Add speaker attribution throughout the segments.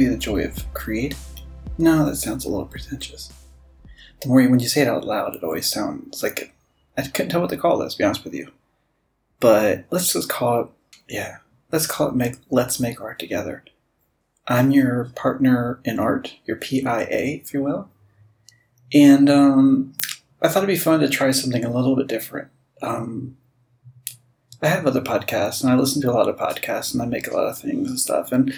Speaker 1: maybe the joy of creating. No, that sounds a little pretentious. The more you, when you say it out loud, it always sounds like I couldn't tell what to call this, to be honest with you. But let's just call it, yeah, let's call it make, Let's Make Art Together. I'm your partner in art, your PIA, if you will. And um, I thought it'd be fun to try something a little bit different. Um, I have other podcasts, and I listen to a lot of podcasts, and I make a lot of things and stuff. And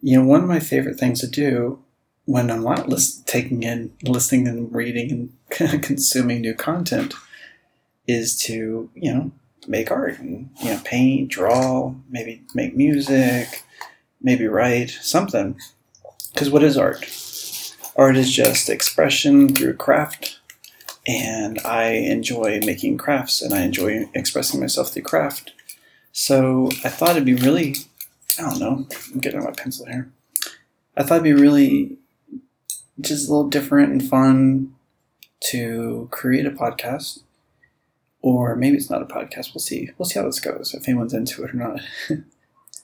Speaker 1: you know, one of my favorite things to do when I'm not list- taking in, listening, and reading and consuming new content is to you know make art and you know paint, draw, maybe make music, maybe write something. Because what is art? Art is just expression through craft, and I enjoy making crafts and I enjoy expressing myself through craft. So I thought it'd be really, I don't know, I'm getting my pencil here. I thought it'd be really just a little different and fun to create a podcast. Or maybe it's not a podcast. We'll see. We'll see how this goes, if anyone's into it or not.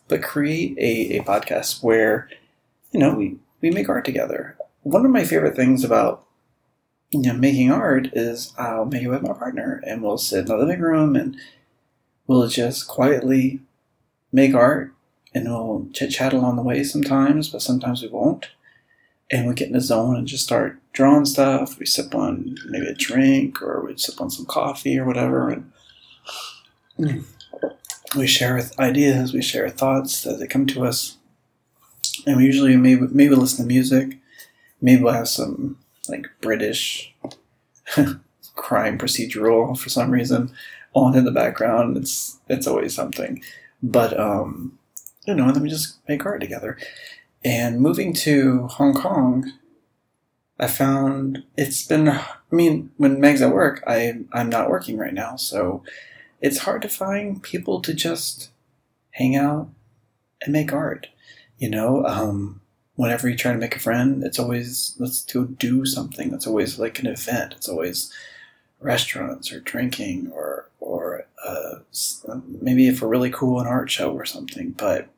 Speaker 1: but create a, a podcast where, you know, we, we make art together. One of my favorite things about you know, making art is I'll make it with my partner and we'll sit in the living room and we'll just quietly make art and we'll chit chat along the way sometimes, but sometimes we won't. And we get in the zone and just start drawing stuff. We sip on maybe a drink or we sip on some coffee or whatever. And we share ideas, we share thoughts as they come to us. And we usually maybe, maybe listen to music. Maybe we'll have some like British crime procedural for some reason on in the background. It's it's always something. But um, you know, then we just make art together. And moving to Hong Kong, I found it's been. I mean, when Meg's at work, I I'm not working right now, so it's hard to find people to just hang out and make art. You know, um, whenever you try to make a friend, it's always let's go do something. It's always like an event. It's always restaurants or drinking or or uh, maybe if we're really cool an art show or something. But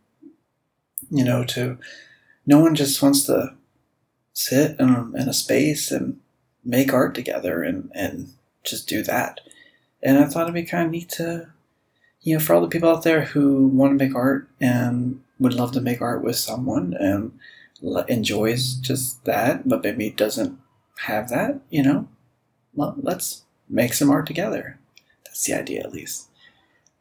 Speaker 1: you know, to no one just wants to sit in a, in a space and make art together and and just do that. And I thought it'd be kind of neat to, you know, for all the people out there who want to make art and would love to make art with someone and enjoys just that, but maybe doesn't have that, you know, well, let's make some art together. That's the idea, at least.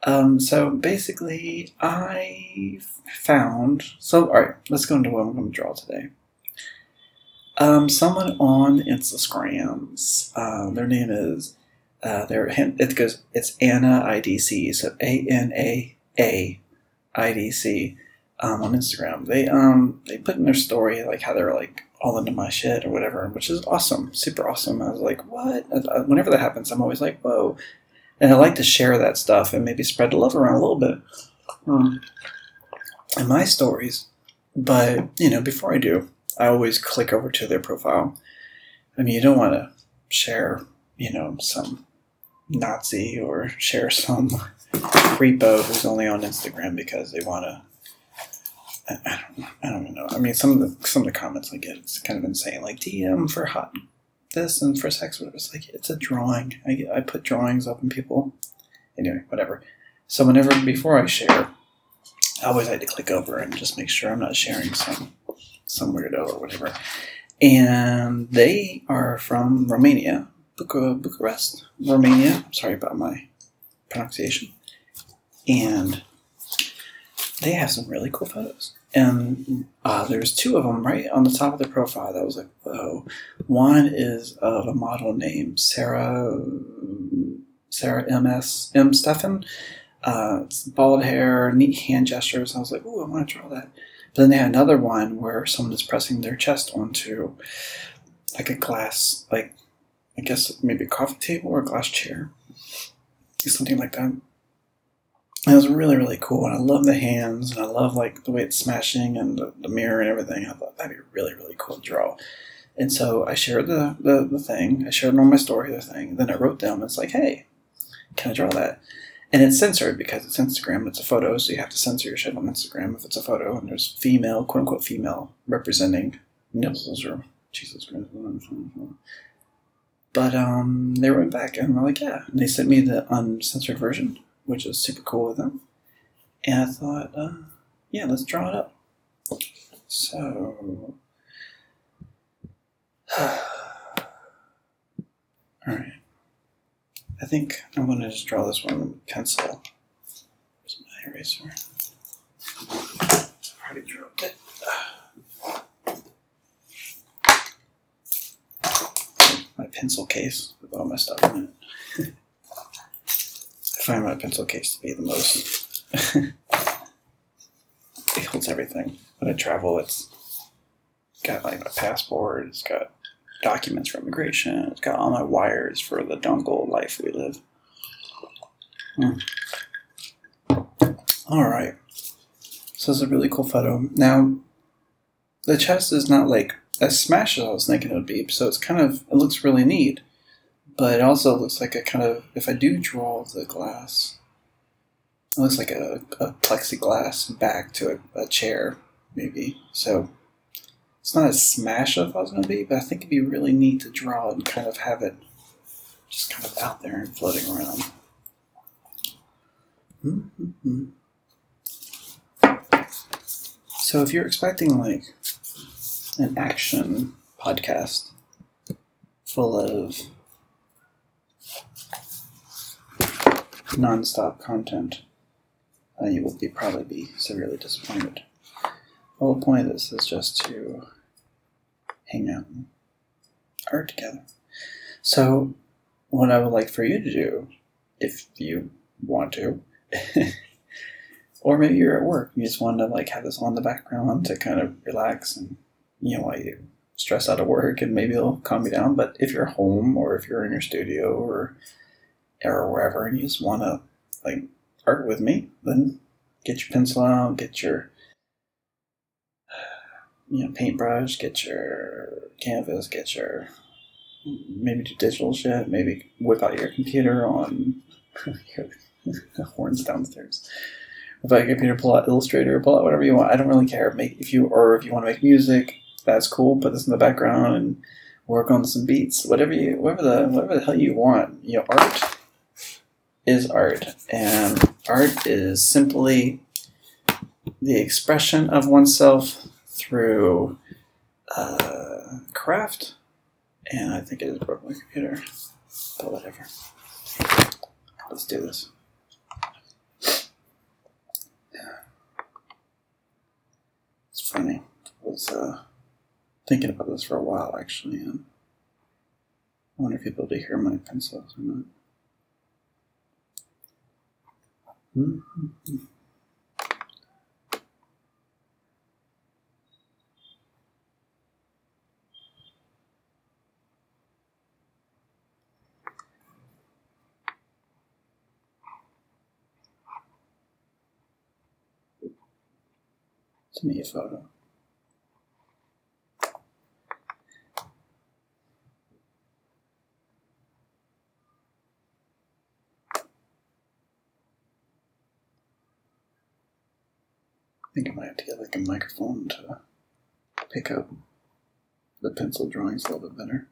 Speaker 1: Um, so basically, I found. So, all right, let's go into what I'm going to draw today. Um, someone on Instagrams. Uh, their name is. Uh, their it goes. It's Anna IDC. So A N A A I D C um, on Instagram. They um they put in their story like how they're like all into my shit or whatever, which is awesome, super awesome. I was like, what? Whenever that happens, I'm always like, whoa. And I like to share that stuff and maybe spread the love around a little bit um, in my stories. But you know, before I do, I always click over to their profile. I mean, you don't want to share, you know, some Nazi or share some creepo who's only on Instagram because they want to I, don't, I don't know. I mean, some of the some of the comments I get, it's kind of insane. Like DM for hot this and for sex, but it was like it's a drawing. I I put drawings up and people. Anyway, whatever. So whenever before I share, I always like to click over and just make sure I'm not sharing some some weirdo or whatever. And they are from Romania, Bucharest, Romania. Sorry about my pronunciation. And they have some really cool photos. And uh, there's two of them right on the top of the profile that was like, whoa. One is of a model named Sarah, Sarah M.S. M. Stefan. Uh, bald hair, neat hand gestures. I was like, oh, I want to draw that. But then they had another one where someone is pressing their chest onto like a glass, like I guess maybe a coffee table or a glass chair, something like that it was really really cool and i love the hands and i love like the way it's smashing and the, the mirror and everything i thought that'd be really really cool to draw and so i shared the, the, the thing i shared it on my story the thing then i wrote them it's like hey can I draw that? And it's censored because it's Instagram, it's a photo, so you have to censor your shit on Instagram if it's a photo, and there's female, quote unquote female, representing nipples or Jesus Christ. But um, they went back and were like, yeah. And they sent me the uncensored version, which is super cool with them. And I thought, uh, yeah, let's draw it up. So, all right. I think I'm going to just draw this one with pencil. Where's my eraser? I already drew it. My pencil case with all my stuff in it. Find my pencil case to be the most. it holds everything. When I travel, it's got like my passport, it's got documents for immigration, it's got all my wires for the dongle life we live. Hmm. All right. So this is a really cool photo. Now, the chest is not like as smashed as I was thinking it would be, so it's kind of it looks really neat. But it also looks like a kind of if I do draw the glass, it looks like a, a plexiglass back to a, a chair, maybe. So it's not as smash as I was going to be, but I think it'd be really neat to draw and kind of have it just kind of out there and floating around. Mm-hmm. So if you're expecting like an action podcast full of nonstop content, uh, you will be probably be severely disappointed. The whole point of this is just to hang out and art together. So, what I would like for you to do, if you want to, or maybe you're at work, you just want to like have this on the background to kind of relax and you know while you stress out of work and maybe it'll calm you down. But if you're home or if you're in your studio or or wherever and you just want to like art with me, then get your pencil out, get your you know paintbrush, get your canvas, get your maybe do digital shit, maybe whip out your computer on horns downstairs. If I computer, pull out Illustrator, pull out whatever you want. I don't really care. Make if you or if you want to make music, that's cool. Put this in the background and work on some beats. Whatever you, whatever the, whatever the hell you want. You know, art is art, and art is simply the expression of oneself through uh, craft, and I think it is broke my computer, but whatever. Let's do this. It's funny. I was uh, thinking about this for a while, actually, and I wonder if you'll be able hear my pencils or not. Mm-hmm. To me, a photo. I think I might have to get like a microphone to pick up the pencil drawings a little bit better.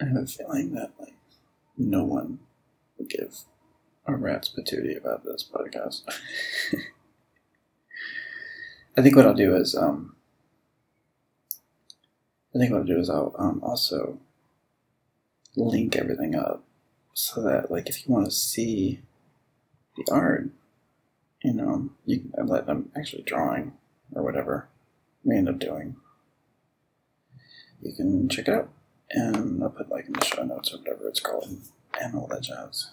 Speaker 1: I have a feeling that like no one would give a rat's patootie about this podcast. I think what I'll do is um, I think what I'll do is I'll um, also link everything up so that like if you want to see the art, you know, you can let them actually drawing or whatever we end up doing. You can check it out and I'll put like in the show notes or whatever it's called and all that jazz.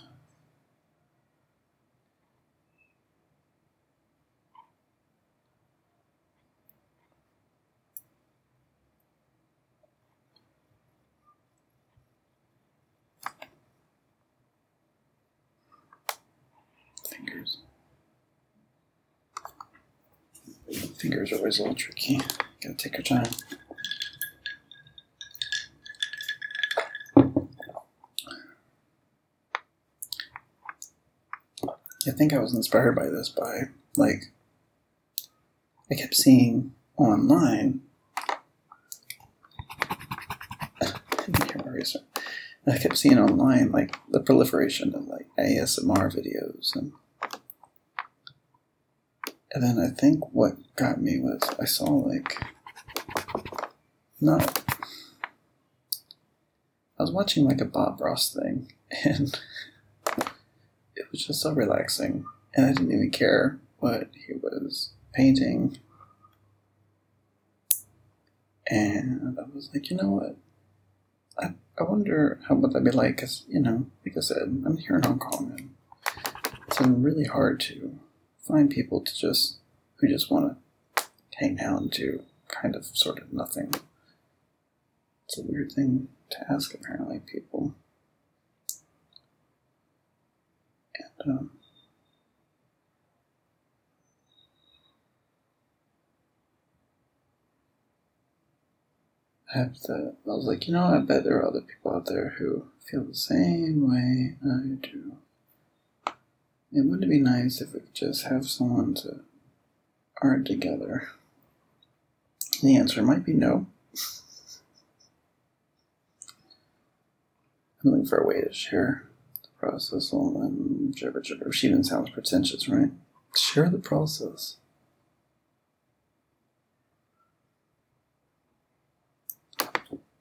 Speaker 1: Fingers are always a little tricky. Gotta take your time. I think I was inspired by this by like I kept seeing online. I kept seeing online like the proliferation of like ASMR videos and and then I think what got me was I saw like not I was watching like a Bob Ross thing and it was just so relaxing and I didn't even care what he was painting and I was like, you know what? I, I wonder how would that be like because, you know, like I said, I'm here in Hong Kong and it's been really hard to find people to just who just want to hang out and do kind of sort of nothing. It's a weird thing to ask, apparently, people. And, um, I have to, I was like, you know, I bet there are other people out there who feel the same way I do. It would be nice if we could just have someone to art together. The answer might be no. I'm looking for a way to share the process and jibber jibber. She even sounds pretentious, right? Share the process.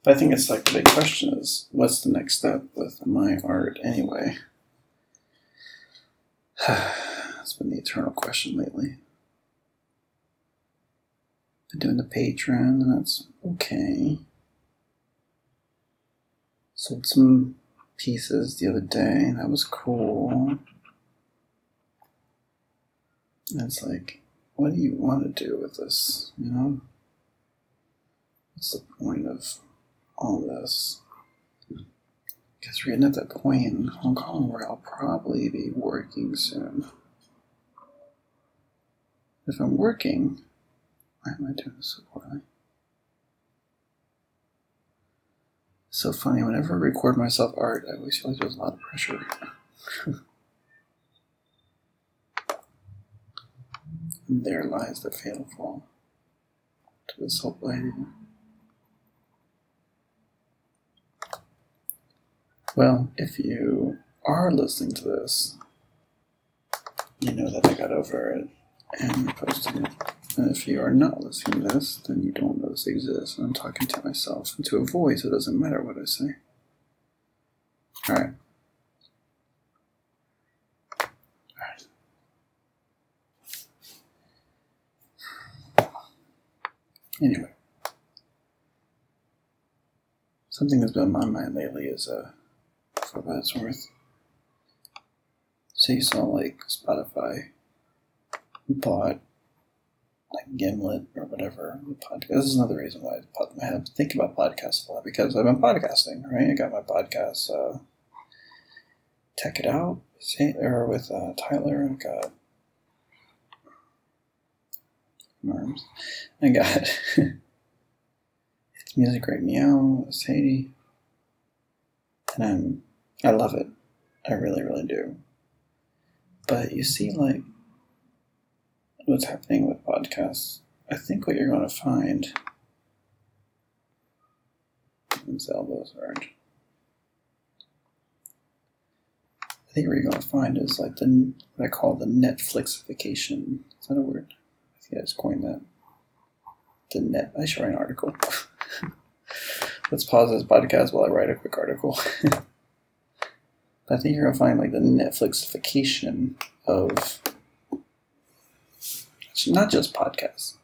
Speaker 1: I think it's like the big question is what's the next step with my art anyway? it's been the eternal question lately. Been doing the Patreon, and that's okay. Sold some pieces the other day, that was cool. It's like, what do you want to do with this? You know? What's the point of all this? Because we're getting at that point in Hong Kong where I'll probably be working soon. If I'm working, why am I doing this so poorly? so funny. Whenever I record myself art, I always feel like there's a lot of pressure. there lies the fatal fall to this whole idea. Well, if you are listening to this, you know that I got over it and posted it. And if you are not listening to this, then you don't know this exists. I'm talking to myself and to a voice. It doesn't matter what I say. All right. Anyway, something that's been on my mind lately is uh, for what it's worth. Say you saw like Spotify bought like Gimlet or whatever. Podcast. This is another reason why I have to think about podcasts a lot because I've been podcasting, right? I got my podcast, uh, Tech It Out, or with uh, Tyler. I've got arms. I got it's music right meow, Sadie, and I'm I love it. I really, really do. But you see, like what's happening with podcasts, I think what you're going to find. His elbows hard. I think what you're going to find is like the what I call the Netflixification. Is that a word? I think I just coined that. The net. I should write an article. Let's pause this podcast while I write a quick article. I think you're gonna find like the Netflixification of not just podcasts,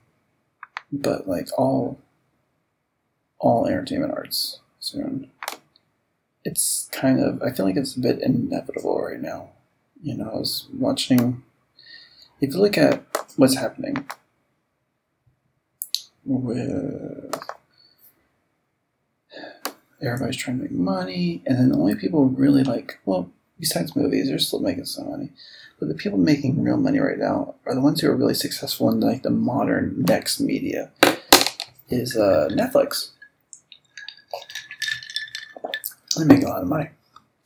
Speaker 1: but like all all entertainment arts soon. It's kind of I feel like it's a bit inevitable right now. You know, I was watching if you look at what's happening with everybody's trying to make money, and then the only people really like well, besides movies, they're still making some money. But the people making real money right now are the ones who are really successful in like the modern next media. Is uh, Netflix. They make a lot of money.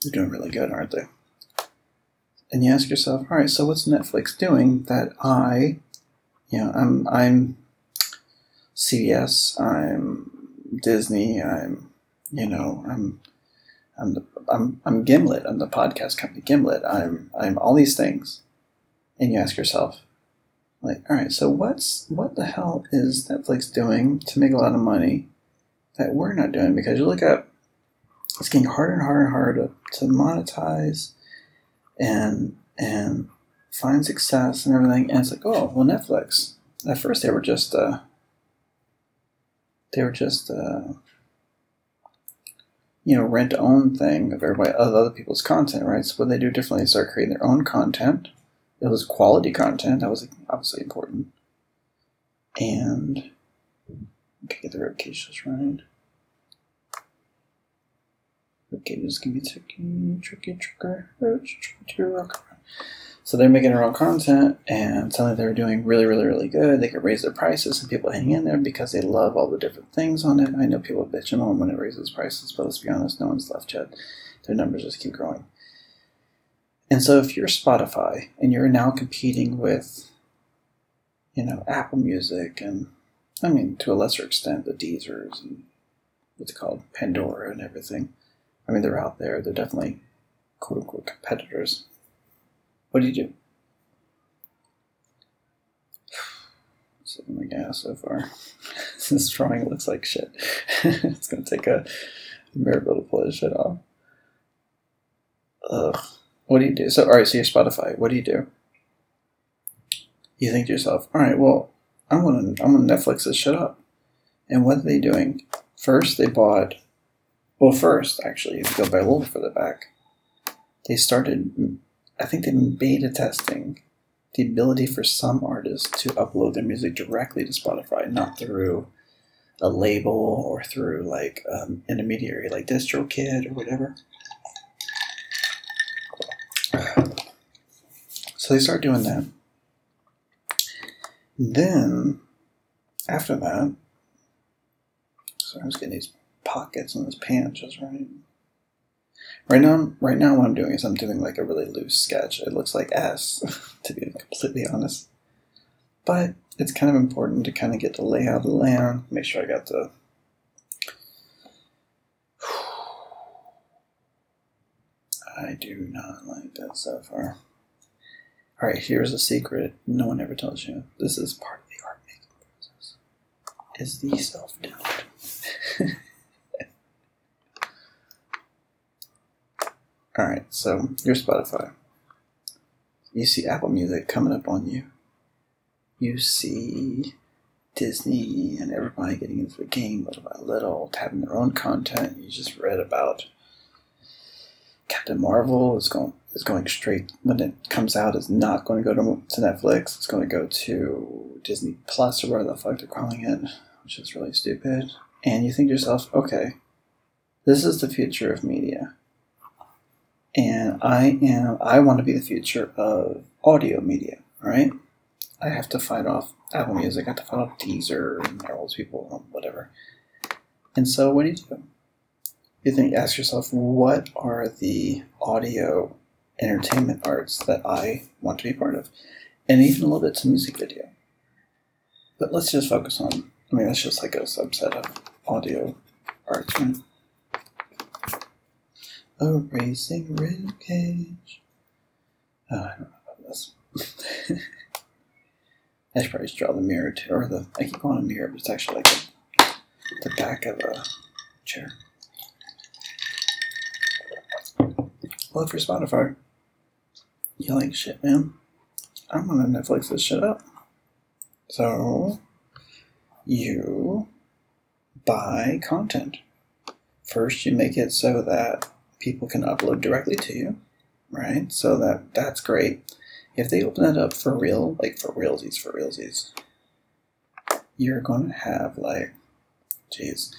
Speaker 1: They're doing really good, aren't they? And you ask yourself, all right, so what's Netflix doing that I, you know, I'm I'm CBS, I'm Disney, I'm, you know, I'm I'm the, I'm I'm Gimlet. I'm the podcast company Gimlet. I'm I'm all these things, and you ask yourself, like, all right, so what's what the hell is Netflix doing to make a lot of money that we're not doing? Because you look at it's getting harder and harder and harder to, to monetize and and find success and everything. And it's like, oh well, Netflix. At first, they were just uh, they were just uh, you know, rent own thing of everybody of other people's content, right? So what they do differently is start creating their own content. It was quality content, that was obviously important. And okay, get the rib cage just right. Rib cages can be tricky, tricky, tricker, tricky, so they're making their own content, and suddenly they're doing really, really, really good. They could raise their prices, and people hang in there because they love all the different things on it. I know people bitch and moan when it raises prices, but let's be honest, no one's left yet. Their numbers just keep growing. And so if you're Spotify and you're now competing with, you know, Apple Music and, I mean, to a lesser extent, the Deezers and what's called, Pandora and everything. I mean, they're out there. They're definitely quote unquote competitors what do you do? Sitting my gas so far. this drawing looks like shit. it's gonna take a miracle to pull this shit off. Ugh. What do you do? So, all right. So you're Spotify. What do you do? You think to yourself, all right. Well, I'm gonna I'm gonna Netflix this shit up. And what are they doing? First, they bought. Well, first, actually, if you go by a little further back, they started I think they've been beta testing the ability for some artists to upload their music directly to Spotify, not through a label or through like um, intermediary like DistroKid or whatever. So they start doing that. Then, after that, so I was getting these pockets on this pants just right. Right now, right now, what I'm doing is I'm doing like a really loose sketch. It looks like S, to be completely honest. But it's kind of important to kind of get the layout of the land, make sure I got the. I do not like that so far. All right, here's a secret no one ever tells you. This is part of the art making process. Is the self doubt. All right, so you're Spotify. You see Apple Music coming up on you. You see Disney and everybody getting into the game little by little, having their own content. You just read about Captain Marvel is going is going straight when it comes out. Is not going to go to, to Netflix. It's going to go to Disney Plus or whatever the fuck they're calling it, which is really stupid. And you think to yourself, okay, this is the future of media and I am I want to be the future of audio media. Right? I have to fight off Apple Music. I have to fight off Deezer and all those people, um, whatever. And so, what do you do? You think, ask yourself, what are the audio entertainment arts that I want to be part of, and even a little bit to music video. But let's just focus on. I mean, that's just like a subset of audio arts, right? A racing rib cage. Oh, I don't know about this. I should probably just draw the mirror too, or the I keep calling a mirror, but it's actually like a, the back of a chair. Well, for Spotify, you like shit, man. I'm gonna Netflix this shit up. So, you buy content. First, you make it so that people can upload directly to you, right? So that that's great. If they open that up for real, like for realsies, for realsies, you're going to have like, geez,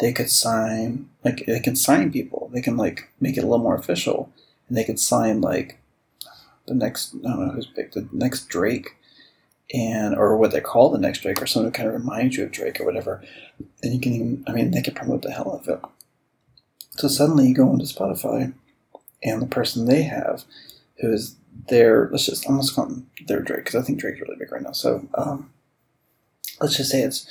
Speaker 1: they could sign like they can sign people. They can like make it a little more official. and they could sign like the next I don't know who's big, the next Drake, and or what they call the next Drake, or someone who kind of reminds you of Drake or whatever. And you can I mean, they could promote the hell out of it. So suddenly you go onto Spotify, and the person they have, who is their, let's just almost call them their Drake, because I think Drake's really big right now. So um, let's just say it's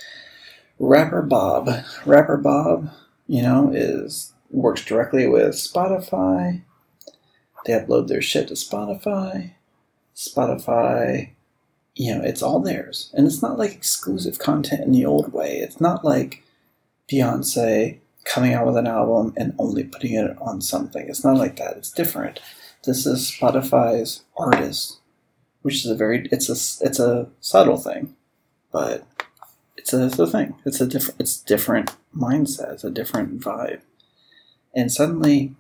Speaker 1: Rapper Bob. Rapper Bob, you know, is works directly with Spotify. They upload their shit to Spotify. Spotify, you know, it's all theirs. And it's not like exclusive content in the old way. It's not like Beyonce coming out with an album and only putting it on something. It's not like that. It's different. This is Spotify's artist, which is a very it's a it's a subtle thing, but it's a, it's a thing. It's a different it's different mindset. It's a different vibe, and suddenly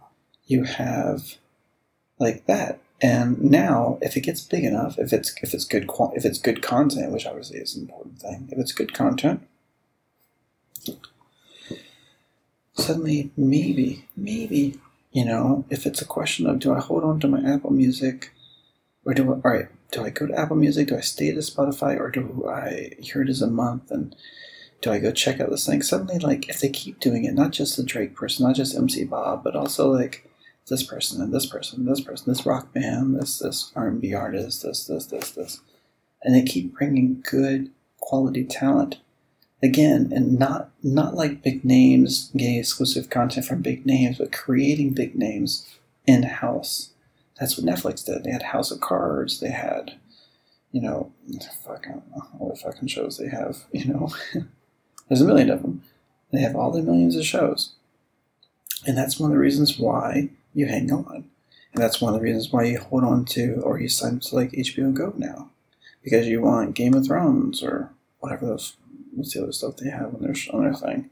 Speaker 1: you have like that. And now, if it gets big enough, if it's if it's good if it's good content, which obviously is an important thing, if it's good content, suddenly maybe maybe you know if it's a question of do I hold on to my Apple Music? Or do I, all right do I go to Apple Music? Do I stay to Spotify? Or do I hear it as a month? And do I go check out this thing? Suddenly like if they keep doing it not just the Drake person not just MC Bob but also like this person and this person this person this rock band this this R&B artist this this this this. And they keep bringing good quality talent again and not not like big names getting exclusive content from big names but creating big names in house that's what netflix did. They had house of cards. They had you know fuck, know all the fucking shows they have you know. There's a million of them. They have all the millions of shows. And that's one of the reasons why you hang on. And that's one of the reasons why you hold on to or you sign to like hbo go now. Because you want game of thrones or whatever those what's the other stuff they have on their on their thing.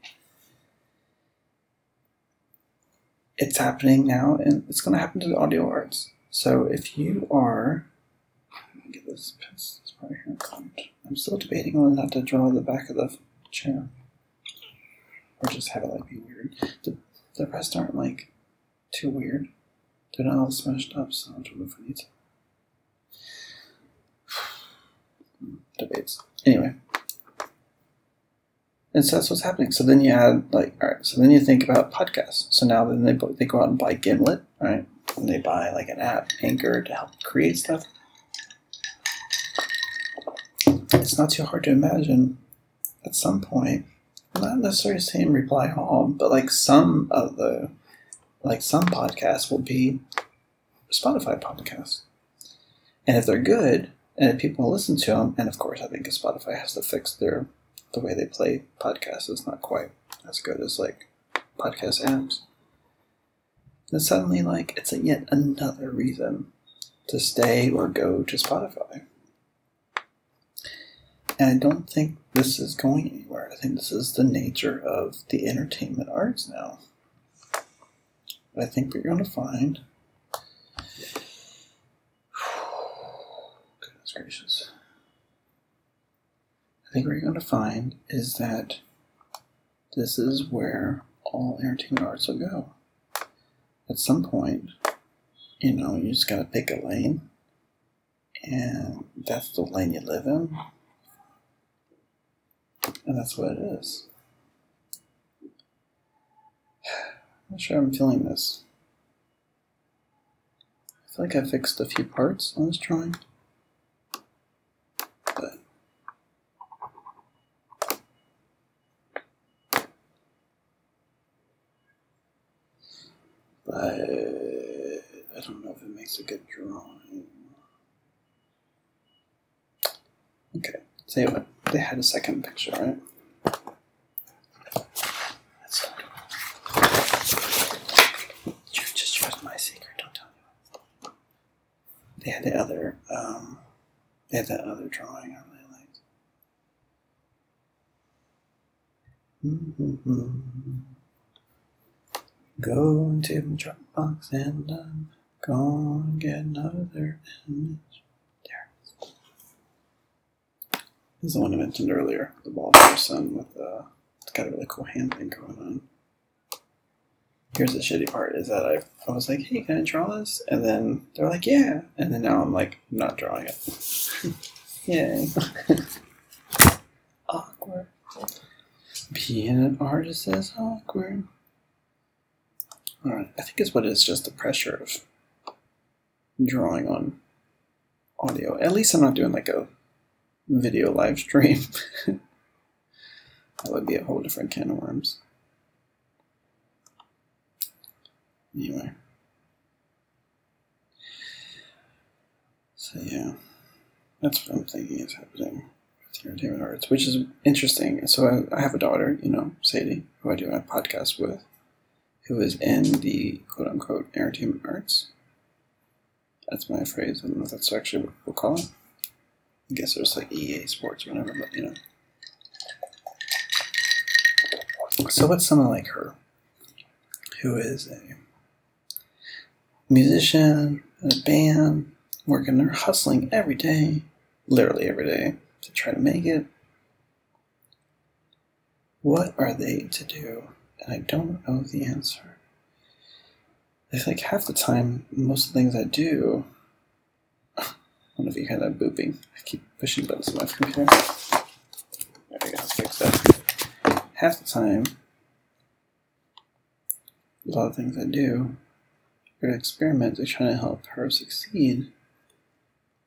Speaker 1: It's happening now, and it's going to happen to the audio arts. So if you are, get this this part here. I'm still debating on not to draw the back of the chair, or just have it like be weird. The the rest aren't like too weird. They're not all smashed up, so I don't know if I need to. Debates. Anyway, and so that's what's happening. So then you add like, all right. So then you think about podcasts. So now then they they go out and buy Gimlet, right? And they buy like an app, Anchor, to help create stuff. It's not too hard to imagine. At some point, not necessarily saying reply all, but like some of the, like some podcasts will be Spotify podcasts, and if they're good and if people listen to them, and of course I think Spotify has to fix their the way they play podcasts is not quite as good as like podcast apps. Then suddenly, like, it's a yet another reason to stay or go to Spotify. And I don't think this is going anywhere. I think this is the nature of the entertainment arts now. I think we're going to find. Goodness gracious. I think what you're going to find is that this is where all entertainment arts will go. At some point, you know, you just got to pick a lane, and that's the lane you live in, and that's what it is. I'm not sure I'm feeling this. I feel like I fixed a few parts on this drawing. But I don't know if it makes a good drawing. Okay, say what they had a second picture, right? That's just trust my secret. Don't tell anyone. They had the other. Um, they had that other drawing I really liked. Mm-hmm. Go into the Dropbox and um, I'm gonna get another image. There. This is the one I mentioned earlier, the ball person with the, it's got a really cool hand thing going on. here's the shitty part is that I, I was like, hey, can I draw this? And then they're like, yeah. And then now I'm like, not drawing it. Yay. awkward. Being an artist is awkward. I think it's what it is just the pressure of drawing on audio. At least I'm not doing like a video live stream. that would be a whole different can of worms. Anyway. So yeah, that's what I'm thinking is happening with entertainment arts, which is interesting. So I, I have a daughter, you know, Sadie, who I do a podcast with, who is in the quote unquote entertainment arts. That's my phrase. I don't know if that's actually what we'll call it. I guess there's like EA Sports or whatever, but you know. So what's someone like her, who is a musician in a band, working there, hustling every day, literally every day, to try to make it. What are they to do? And I don't know the answer. It's like half the time, most of the things I do. I don't know if you hear that booping. I keep pushing buttons on my computer. There we go, fix that. Half the time, a lot of things I do are experiments are trying to help her succeed.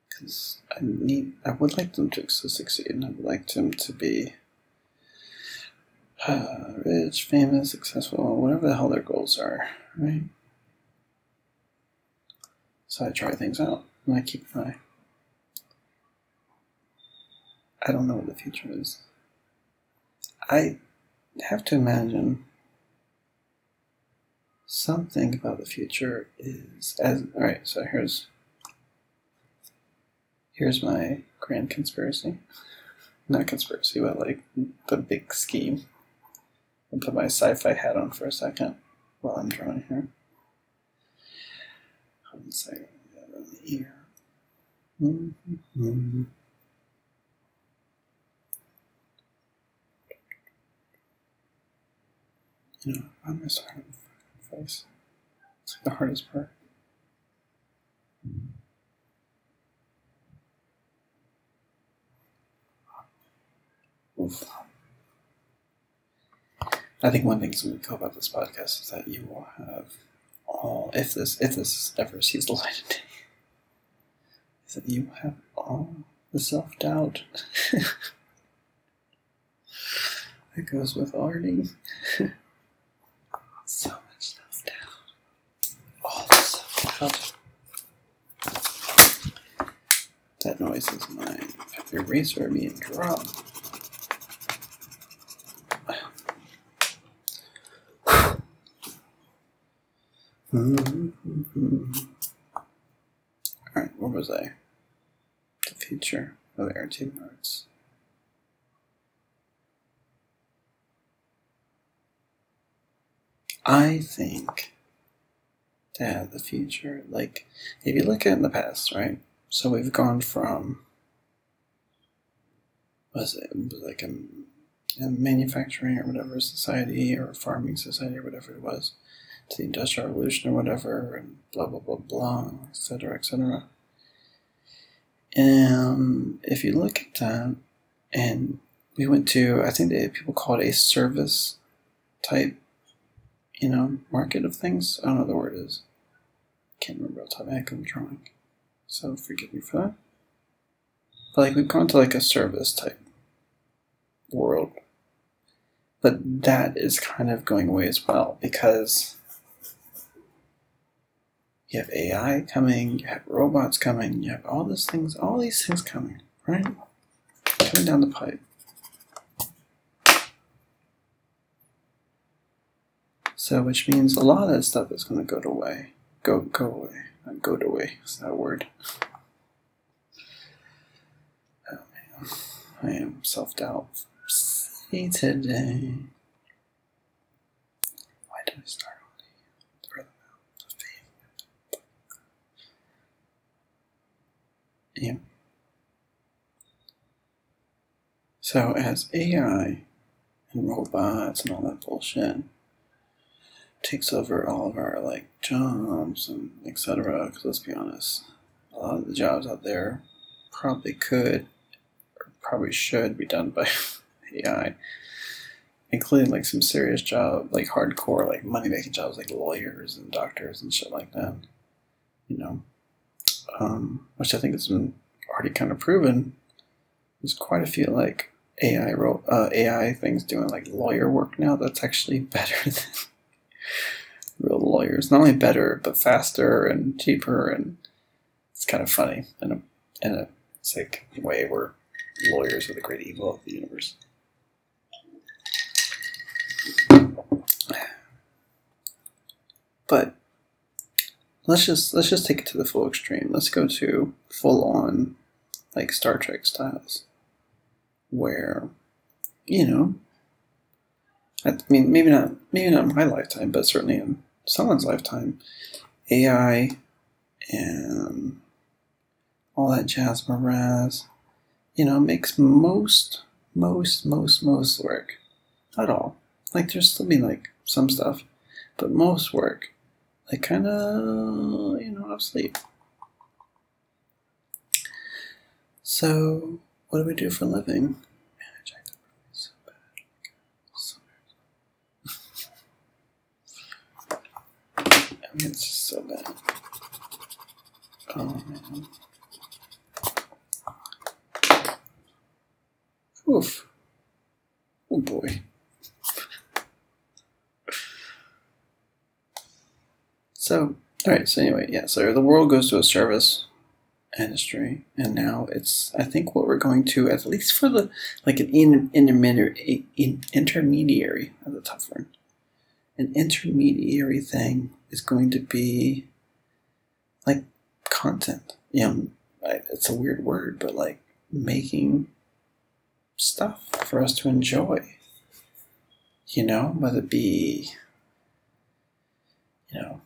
Speaker 1: Because I need, I would like them to succeed, and I would like them to be uh, rich, famous, successful, whatever the hell their goals are, right? So I try things out, and I keep my. I don't know what the future is. I have to imagine something about the future is as all right. So here's here's my grand conspiracy, not conspiracy, but like the big scheme. I'll put my sci-fi hat on for a second while I'm drawing here. Second, on the ear. Mm-hmm. You know, I'm just hard on face. It's like the hardest part. Oof. I think one thing that's really cool about this podcast is that you will have all, if this if this ever sees the light of day, is that you have all the self doubt that goes with arting. so much self doubt. All the self doubt. That noise is my eraser being dropped. Mm-hmm. All right, where was I? The future of air team arts. I think that the future, like, if you look at the past, right? So we've gone from, was it, like a, a manufacturing or whatever society or farming society or whatever it was to the Industrial Revolution or whatever, and blah, blah, blah, blah, etc., etc. And if you look at that, and we went to, I think they, people call it a service type, you know, market of things. I don't know what the word is. Can't remember what of I'm drawing. So forgive me for that. But like we've gone to like a service type world. But that is kind of going away as well because you have AI coming, you have robots coming, you have all these things, all these things coming, right? Coming down the pipe. So, which means a lot of that stuff is going to go away. Go, go away. Not go away. Is that a word? Oh man, I am self doubt. See today. Why did I start? Yeah. So as AI and robots and all that bullshit takes over all of our like jobs and etc. Because let's be honest, a lot of the jobs out there probably could or probably should be done by AI, including like some serious job, like hardcore, like money making jobs, like lawyers and doctors and shit like that. You know, um, which I think has been already kind of proven. There's quite a few like AI ro- uh, AI things doing like lawyer work now. That's actually better than real lawyers. Not only better, but faster and cheaper, and it's kind of funny in a in a sick way where lawyers are the great evil of the universe. But let's just let's just take it to the full extreme. Let's go to full on like Star Trek styles, where you know, I mean maybe not maybe not in my lifetime, but certainly in someone's lifetime, AI and all that jazz you know, makes most most most most work. Not all. Like there's still be like some stuff, but most work like kind of you know obsolete. So, what do we do for a living? I mean, it's just so bad. Oh man. Oof. Oh boy. So, all right. So anyway, yeah. So the world goes to a service industry, and now it's. I think what we're going to, at least for the like an in, intermediary, in, intermediary. That's a tough word. An intermediary thing is going to be like content. You know, it's a weird word, but like making stuff for us to enjoy. You know, whether it be, you know,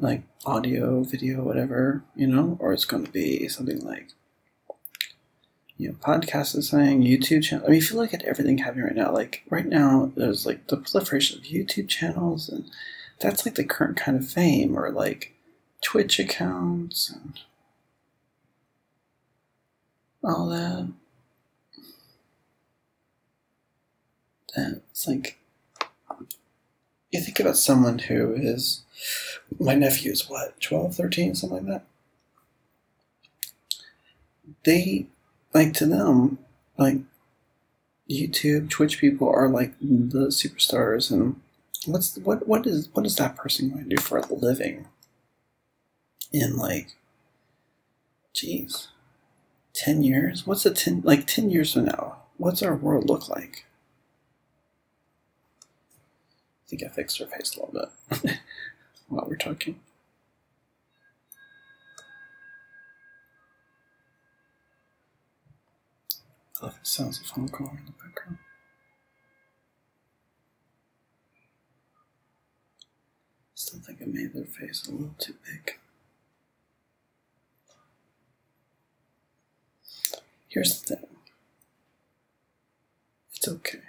Speaker 1: like audio, video, whatever, you know, or it's going to be something like, you know, podcast is saying, YouTube channel. I mean, if you look at everything happening right now, like right now, there's like the proliferation of YouTube channels, and that's like the current kind of fame, or like Twitch accounts and all that. That's like you think about someone who is my nephew is what 12 13 something like that? They like to them like youtube twitch people are like the superstars and what's what what is what is that person going to do for a living? In like jeez 10 years? What's a 10 like 10 years from now? What's our world look like? I think I fixed her face a little bit while we're talking. Oh, I love the sounds of phone call in the background. Still think I made their face a little too big. Here's the thing. It's okay.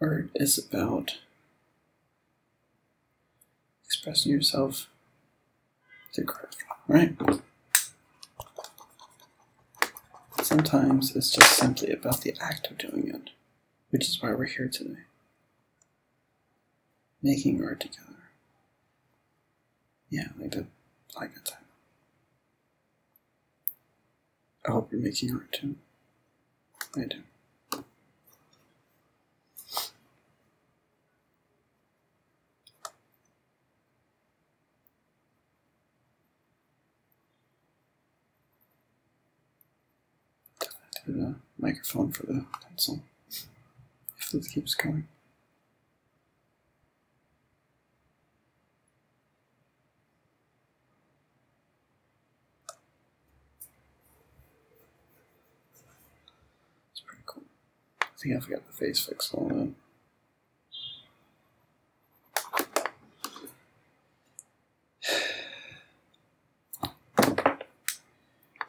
Speaker 1: Art is about expressing yourself through craft, right? Sometimes it's just simply about the act of doing it, which is why we're here today. Making art together. Yeah, like the like a time. I hope you're making art too. I do. The microphone for the pencil. If this keeps going. It's pretty cool. I think I forgot the face fix on that.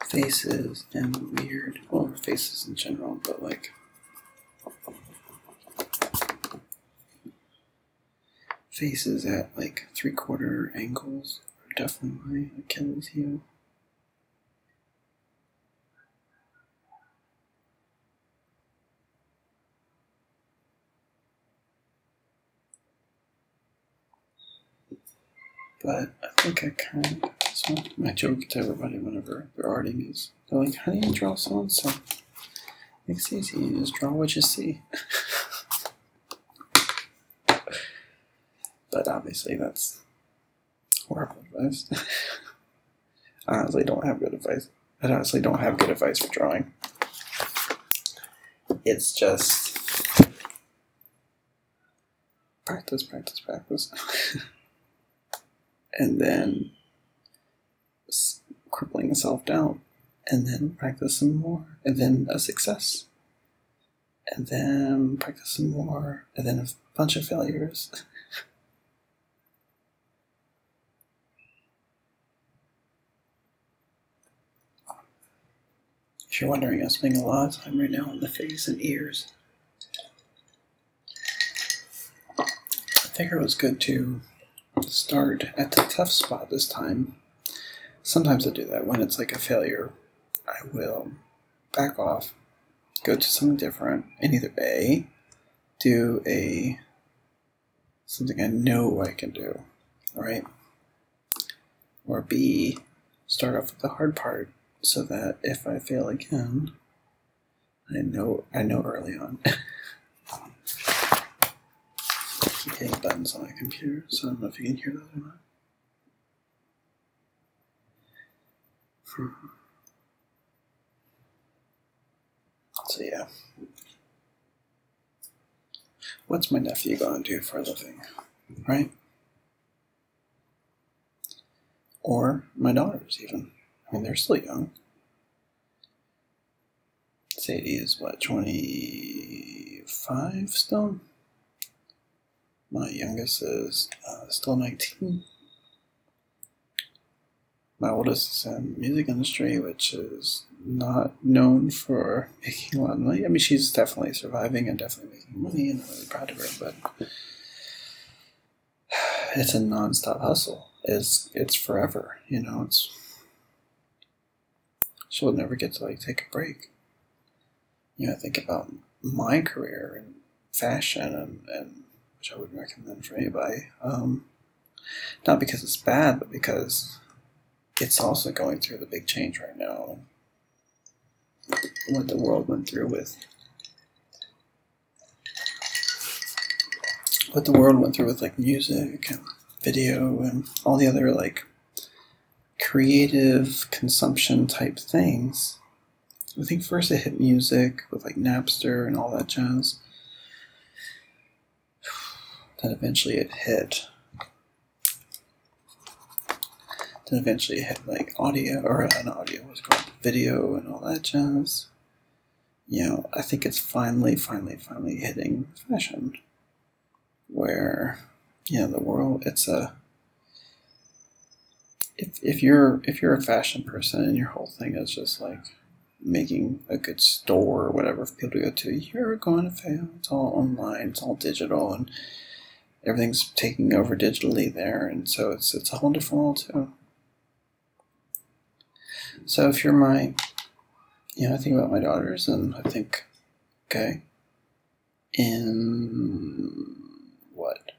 Speaker 1: faces and weird, well, faces in general, but like faces at like three quarter angles are definitely my Achilles heel. But I think I kind of, so my joke to everybody whenever they're arting is, they're like, how do you draw so and so? It's easy, you just draw what you see. but obviously that's horrible advice. I honestly don't have good advice. I honestly don't have good advice for drawing. It's just practice, practice, practice. and then crippling self doubt, and then practice some more, and then a success, and then practice some more, and then a bunch of failures. If you're wondering, I'm spending a lot of time right now on the face and ears. I think it was good to start at the tough spot this time. Sometimes I do that when it's like a failure. I will back off, go to something different, and either A, do a something I know I can do, right? Or B, start off with the hard part so that if I fail again, I know I know early on. keep hitting buttons on my computer, so I don't know if you can hear that or not. Hmm. So yeah. What's my nephew going to do for a living? Right? Or my daughters even. I mean they're still young. Sadie is what, twenty five still? My youngest is uh, still 19. My oldest is in music industry, which is not known for making a lot of money. I mean, she's definitely surviving and definitely making money, and I'm really proud of her. But it's a nonstop hustle. It's it's forever. You know, it's she'll never get to like take a break. You know, think about my career and fashion and, and which I wouldn't recommend for anybody. Um, not because it's bad, but because it's also going through the big change right now. What the world went through with what the world went through with like music and video and all the other like creative consumption type things. I think first it hit music with like Napster and all that jazz. Then eventually it hit. Then eventually it hit like audio, or an audio was called video and all that jazz. You know, I think it's finally, finally, finally hitting fashion. Where, you know, the world, it's a. If, if you're if you're a fashion person and your whole thing is just like making a good store or whatever for people to go to, you're going to fail. It's all online, it's all digital, and everything's taking over digitally there, and so it's it's a whole different world too. So if you're my, you know, I think about my daughters, and I think, okay, in what?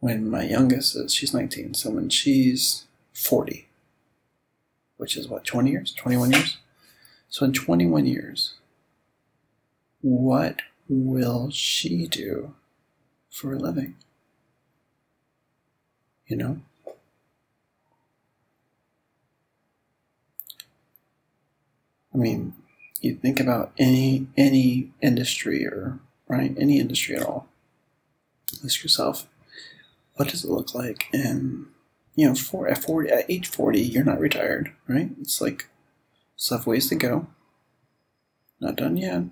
Speaker 1: When my youngest is, she's 19, so when she's 40, which is what, 20 years, 21 years? So in 21 years, what will she do for a living? You know? I mean, you think about any any industry or right any industry at all. Ask yourself, what does it look like? And you know, for at forty at age forty, you're not retired, right? It's like still have ways to go. Not done yet.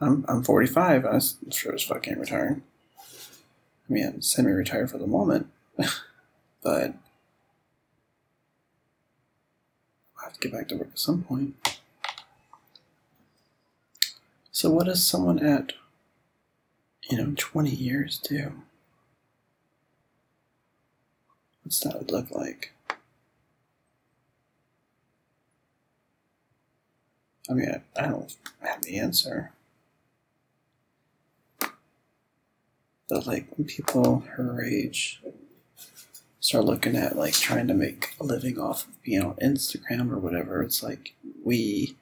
Speaker 1: I'm I'm 45. I sure as fuck ain't retiring. I mean, I'm semi-retired for the moment, but I'll have to get back to work at some point. So, what does someone at you know, 20 years too. What's that look like? I mean, I, I don't have the answer. But like when people her age start looking at like trying to make a living off of being on Instagram or whatever, it's like we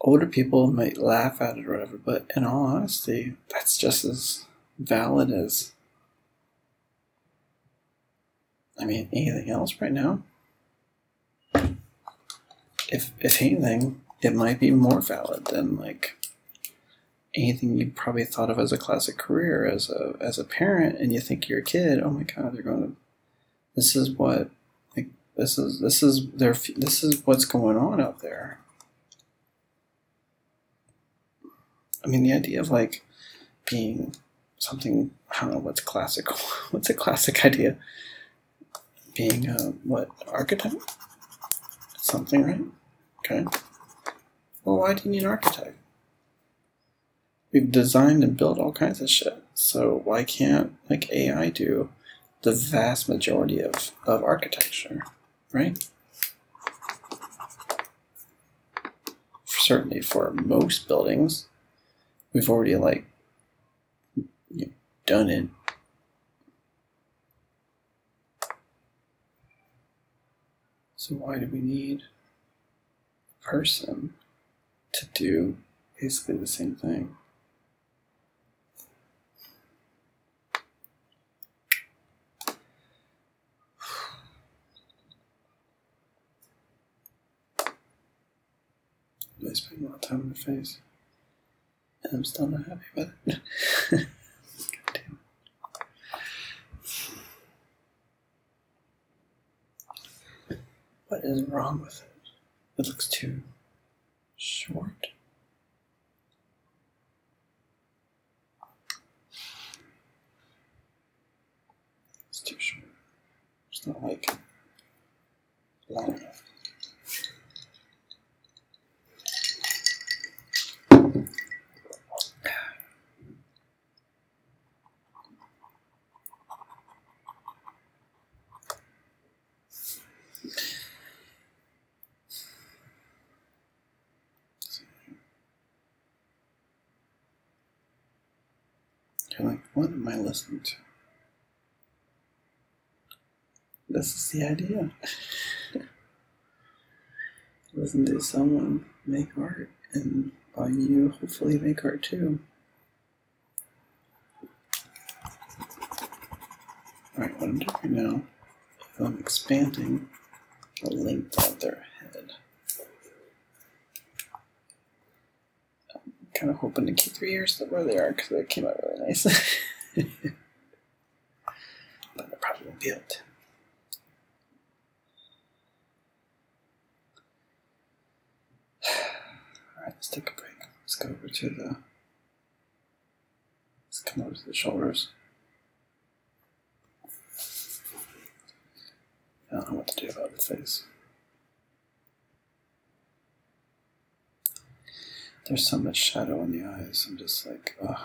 Speaker 1: older people might laugh at it or whatever, but in all honesty, that's just as valid as I mean anything else right now. If if anything, it might be more valid than like anything you probably thought of as a classic career as a as a parent and you think you're a kid oh my god they're going to this is what like this is this is their this is what's going on out there. I mean the idea of like being something i don't know what's classical what's a classic idea? Being a what architect? Something right? Okay. Well why do you need an architect we've designed and built all kinds of shit. So why can't like AI do the vast majority of, of architecture, right? Certainly for most buildings, we've already like done it. So why do we need a person to do basically the same thing? I spend a lot of time in the face. And I'm still not happy with it. what is wrong with it? It looks too short. It's too short. It's not like long enough. You're like, what am I listening to? This is the idea. Listen to someone make art, and by you, hopefully, make art too. Alright, what I'm doing now I'm expanding the length of their head. I'm kind of hoping to keep their ears where they are because they came out really nice. but I probably won't be able to. Alright, let's take a break. Let's go over to the. Let's come over to the shoulders. I don't know what to do about the face. There's so much shadow in the eyes. I'm just like, ugh.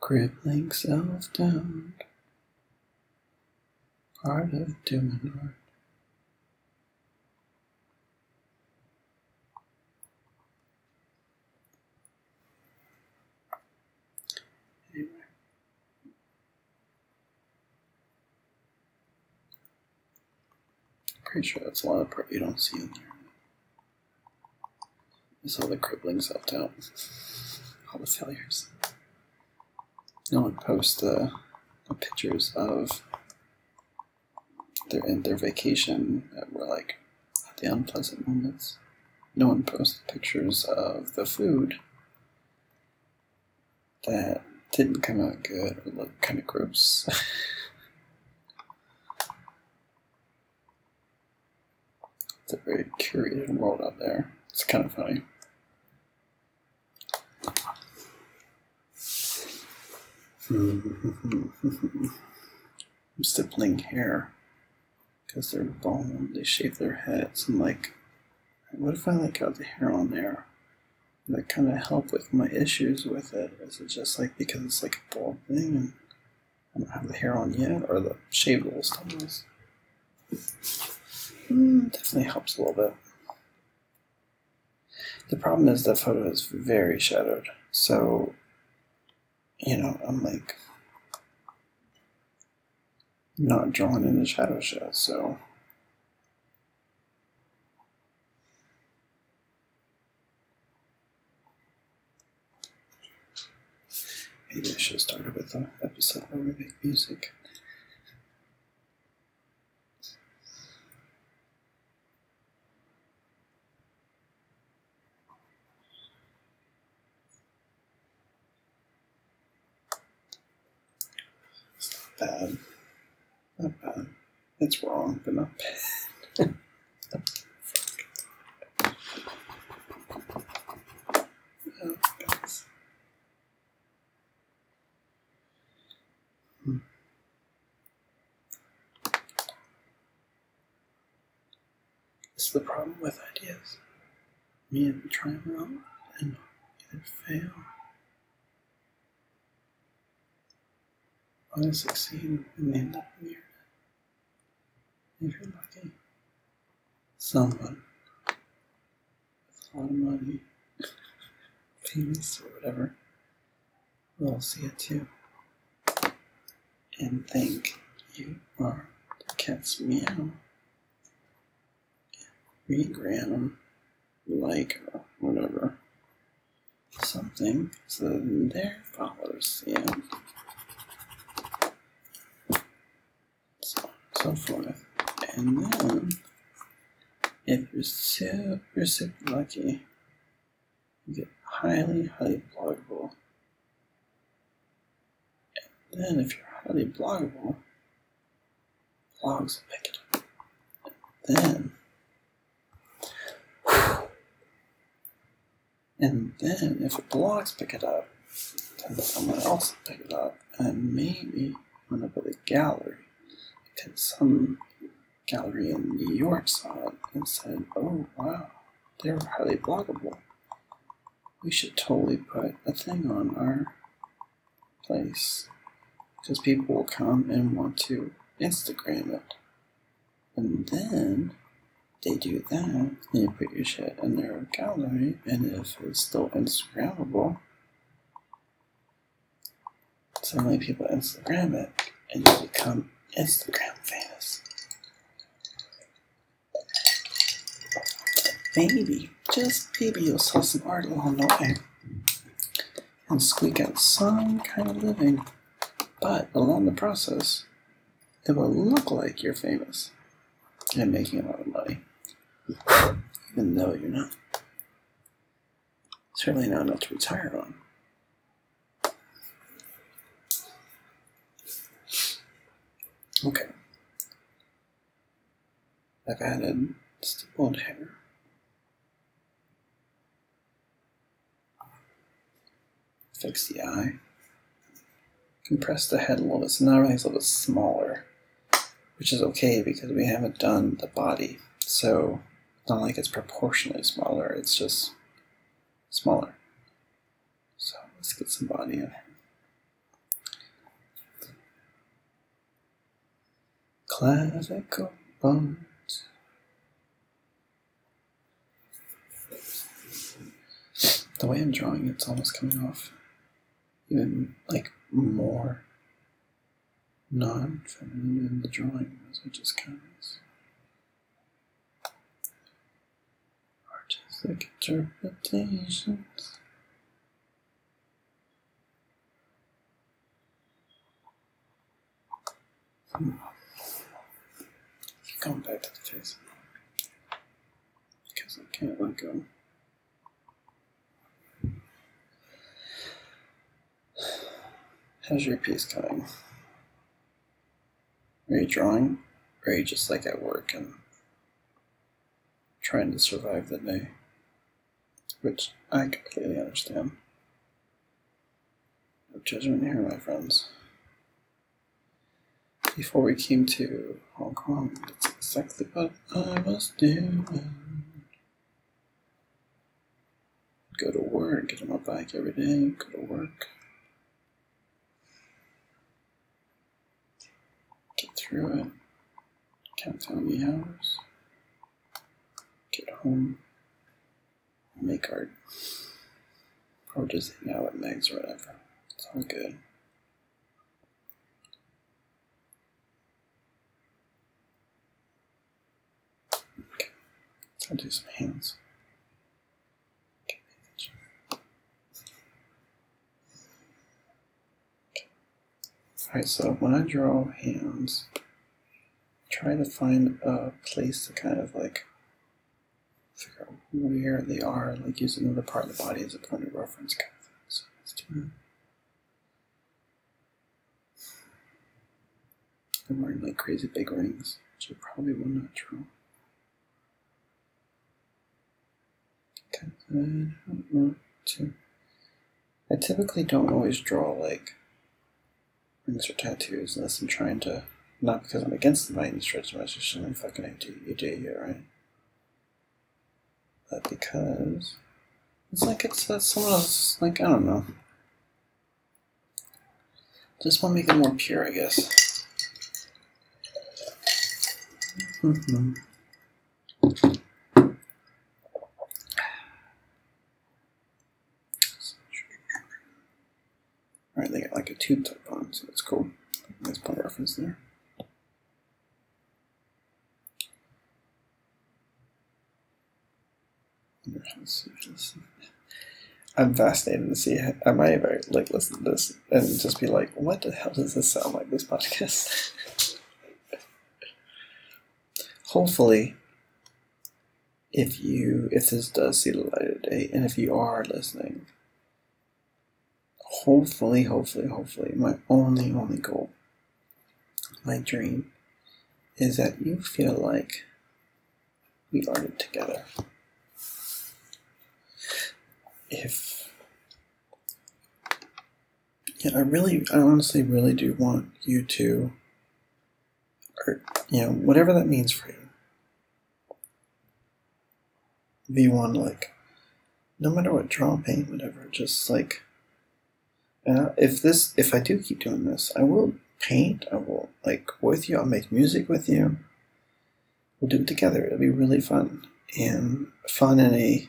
Speaker 1: Crippling self doubt. Part of doing art. Anyway. Pretty sure that's a lot of part you don't see in there. It's all the crippling self doubt, all the failures. No one posts uh, pictures of their in their vacation that were like the unpleasant moments. No one posts pictures of the food that didn't come out good or looked kind of gross. it's a very curated world out there. It's kind of funny. I'm stippling hair because they're bald. They shave their heads and like What if I like got the hair on there? That kind of help with my issues with it. Is it just like because it's like a bald thing and I don't have the hair on yet, or the shavable styles? Mm, definitely helps a little bit. The problem is that photo is very shadowed, so you know I'm like not drawn in the shadow yet, so. Maybe I should have started with the episode where we make music. Bad. Not bad. It's wrong, but not bad. oh. This is the problem with ideas. Me and try them out and either fail or succeed and end up weird. If you're lucky, someone with a lot of money, famous or whatever, will see it too and think you are the cat's meow. Regram, like, or whatever. Something so that their followers see it. So forth. And then, if you're super, super lucky, you get highly, highly bloggable. And then, if you're highly bloggable, blogs will pick it up. And then, and then, if the blogs pick it up, then someone else will pick it up, and maybe end up with a gallery. Because some gallery in New York saw it and said, oh wow, they're highly bloggable. We should totally put a thing on our place because people will come and want to Instagram it. And then they do that, and you put your shit in their gallery, and if it's still Instagrammable, suddenly people Instagram it, and you become Instagram famous. Maybe, just maybe you'll sell some art along the way and squeak out some kind of living. But along the process, it will look like you're famous and making a lot of money, even though you're not. Certainly not enough to retire on. Okay. I've added stippled hair. Fix the eye. Compress the head a little bit, so now everything's a little bit smaller, which is okay because we haven't done the body. So it's not like it's proportionally smaller, it's just smaller. So let's get some body in. Clavicle bones. The way I'm drawing it's almost coming off even like more non feminine in the drawing as it just of Artistic interpretations. Hmm. Going back to the face because I can't let go. How's your piece coming? Are you drawing? Or are you just like at work and trying to survive the day? Which I completely understand. No judgment here, my friends. Before we came to Hong Kong, that's exactly what I was doing. go to work, get on my bike every day, go to work. Get through it. Count down the hours. Get home. Make art. Or just hang out with Megs or whatever. It's all good. Okay. Let's do some hands. Alright, so when I draw hands, try to find a place to kind of like figure out where they are, like use another part of the body as a point of reference kind of thing. So let's do. I'm wearing like crazy big rings, which I probably will not draw. Okay, I typically don't always draw like rings or tattoos unless I'm trying to, not because I'm against them by any stretch of imagination, I'm fucking ADD here, right? But because it's like it's uh, someone else, like, I don't know. Just want to make it more pure, I guess. Mm-hmm. Alright, they got like a tube type on, so that's cool. Point of reference there. I'm fascinated to see. I might ever like listen to this and just be like, "What the hell does this sound like?" This podcast. Hopefully, if you if this does see the light of day, and if you are listening, hopefully, hopefully, hopefully, my only only goal, my dream, is that you feel like we are together if yeah, I really, I honestly really do want you to, or you know, whatever that means for you. V1, like, no matter what, draw, paint, whatever, just like, uh, if this, if I do keep doing this, I will paint, I will, like, with you, I'll make music with you. We'll do it together. It'll be really fun. And fun in a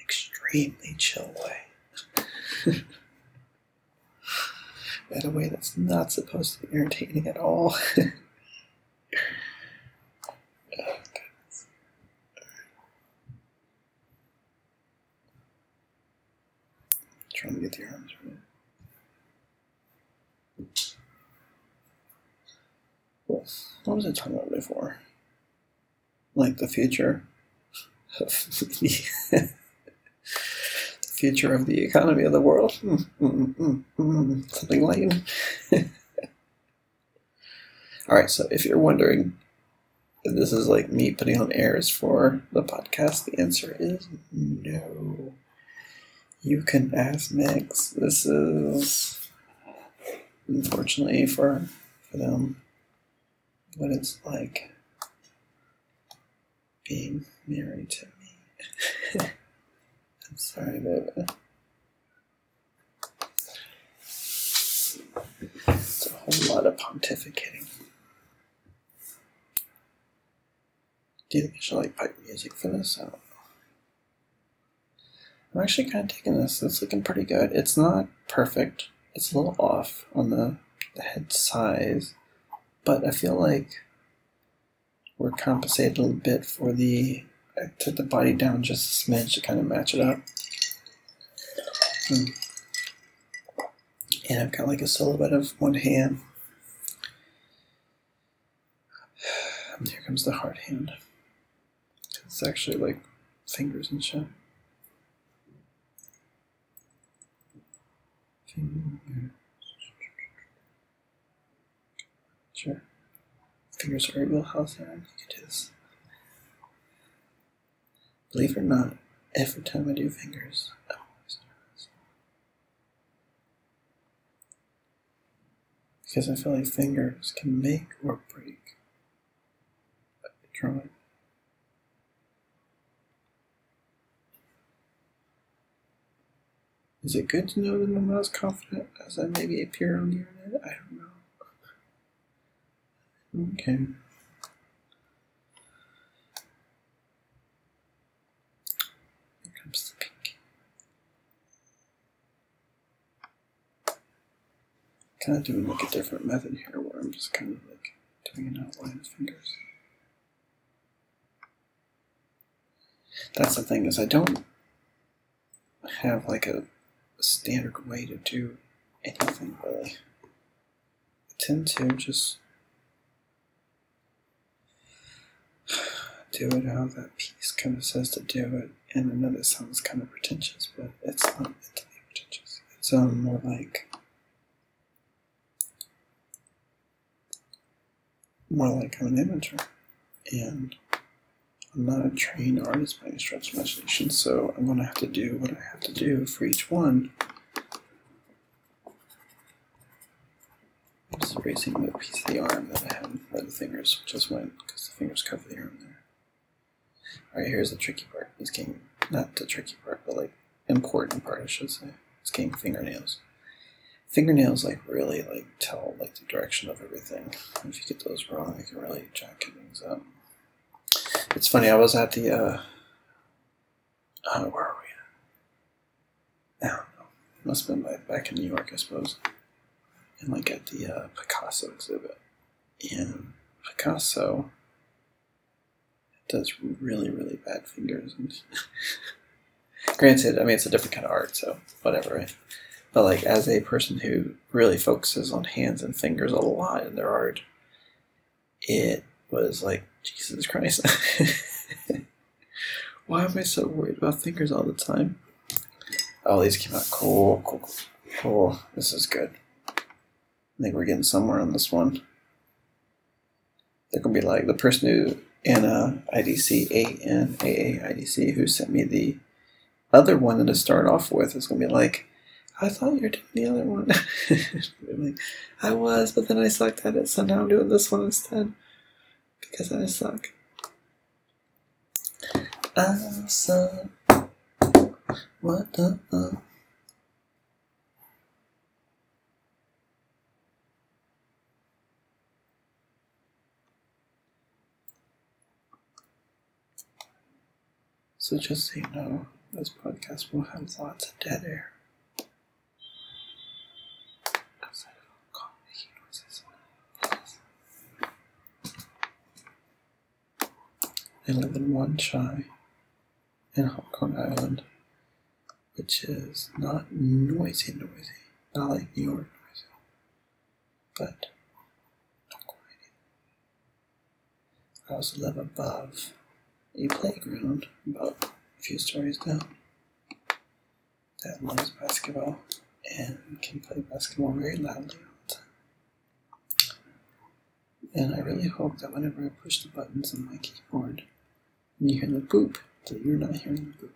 Speaker 1: extremely chill way. in a way that's not supposed to be irritating at all. Trying to get the arms right. What was I talking about before? Like the future of future of the economy of the world. Mm, mm, mm, Something light. All right, so if you're wondering if this is like me putting on airs for the podcast, the answer is no. You can ask Megs. This is unfortunately for for them what it's like being married to me. I'm sorry, baby. It's a whole lot of pontificating. Do you think I should like pipe music for this? I don't know. I'm actually kind of taking this. It's looking pretty good. It's not perfect. It's a little off on the, the head size, but I feel like we're compensated a little bit for the I took the body down just a smidge to kind of match it up. Hmm. And I've got like a silhouette of one hand. And here comes the hard hand. It's actually like fingers and shit. Fingers. Sure. Fingers are and you can do this. Believe it or not, every time I do fingers, I'm always nervous. Because I feel like fingers can make or break a drawing. Is it good to know that I'm not as confident as I maybe appear on the internet? I don't know. Okay. Here comes the pink. Kind of doing like a different method here where I'm just kind of like doing an outline of fingers. That's the thing is I don't have like a standard way to do anything really. I tend to just do it how that piece kind of says to do it. And I know that sounds kind of pretentious, but it's not meant to be pretentious. It's um, more like more like I'm an imager. And I'm not a trained artist by any stretch of imagination, so I'm to have to do what I have to do for each one. I'm just erasing the piece of the arm that I had where the fingers just went, because the fingers cover the arm there. Alright, here's the tricky part. This game, not the tricky part, but like important part, I should say. This game, fingernails. Fingernails like really like tell like the direction of everything. If you get those wrong, it can really jack things up. It's funny. I was at the. Uh, uh, where are we? At? I don't know. Must have been back in New York, I suppose. And like at the uh, Picasso exhibit, and Picasso does really, really bad fingers. Granted, I mean it's a different kind of art, so whatever. Right? But like as a person who really focuses on hands and fingers a lot in their art, it was like Jesus Christ. Why am I so worried about fingers all the time? Oh, these came out cool, cool, cool. cool. This is good. I think we're getting somewhere on this one. They're gonna be like the person who Anna uh, IDC A N A A IDC who sent me the other one that to start off with is gonna be like, I thought you were doing the other one. like, I was, but then I sucked at it, so now I'm doing this one instead because I suck. Uh, I suck. What the? So just so you know, this podcast will have lots of dead air. I live in Wan Chai in Hong Kong Island, which is not noisy, noisy, not like New York noisy, but not quite. I also live above a playground about a few stories down that loves basketball and can play basketball very loudly. And I really hope that whenever I push the buttons on my keyboard, and you hear the boop, that you're not hearing the boop.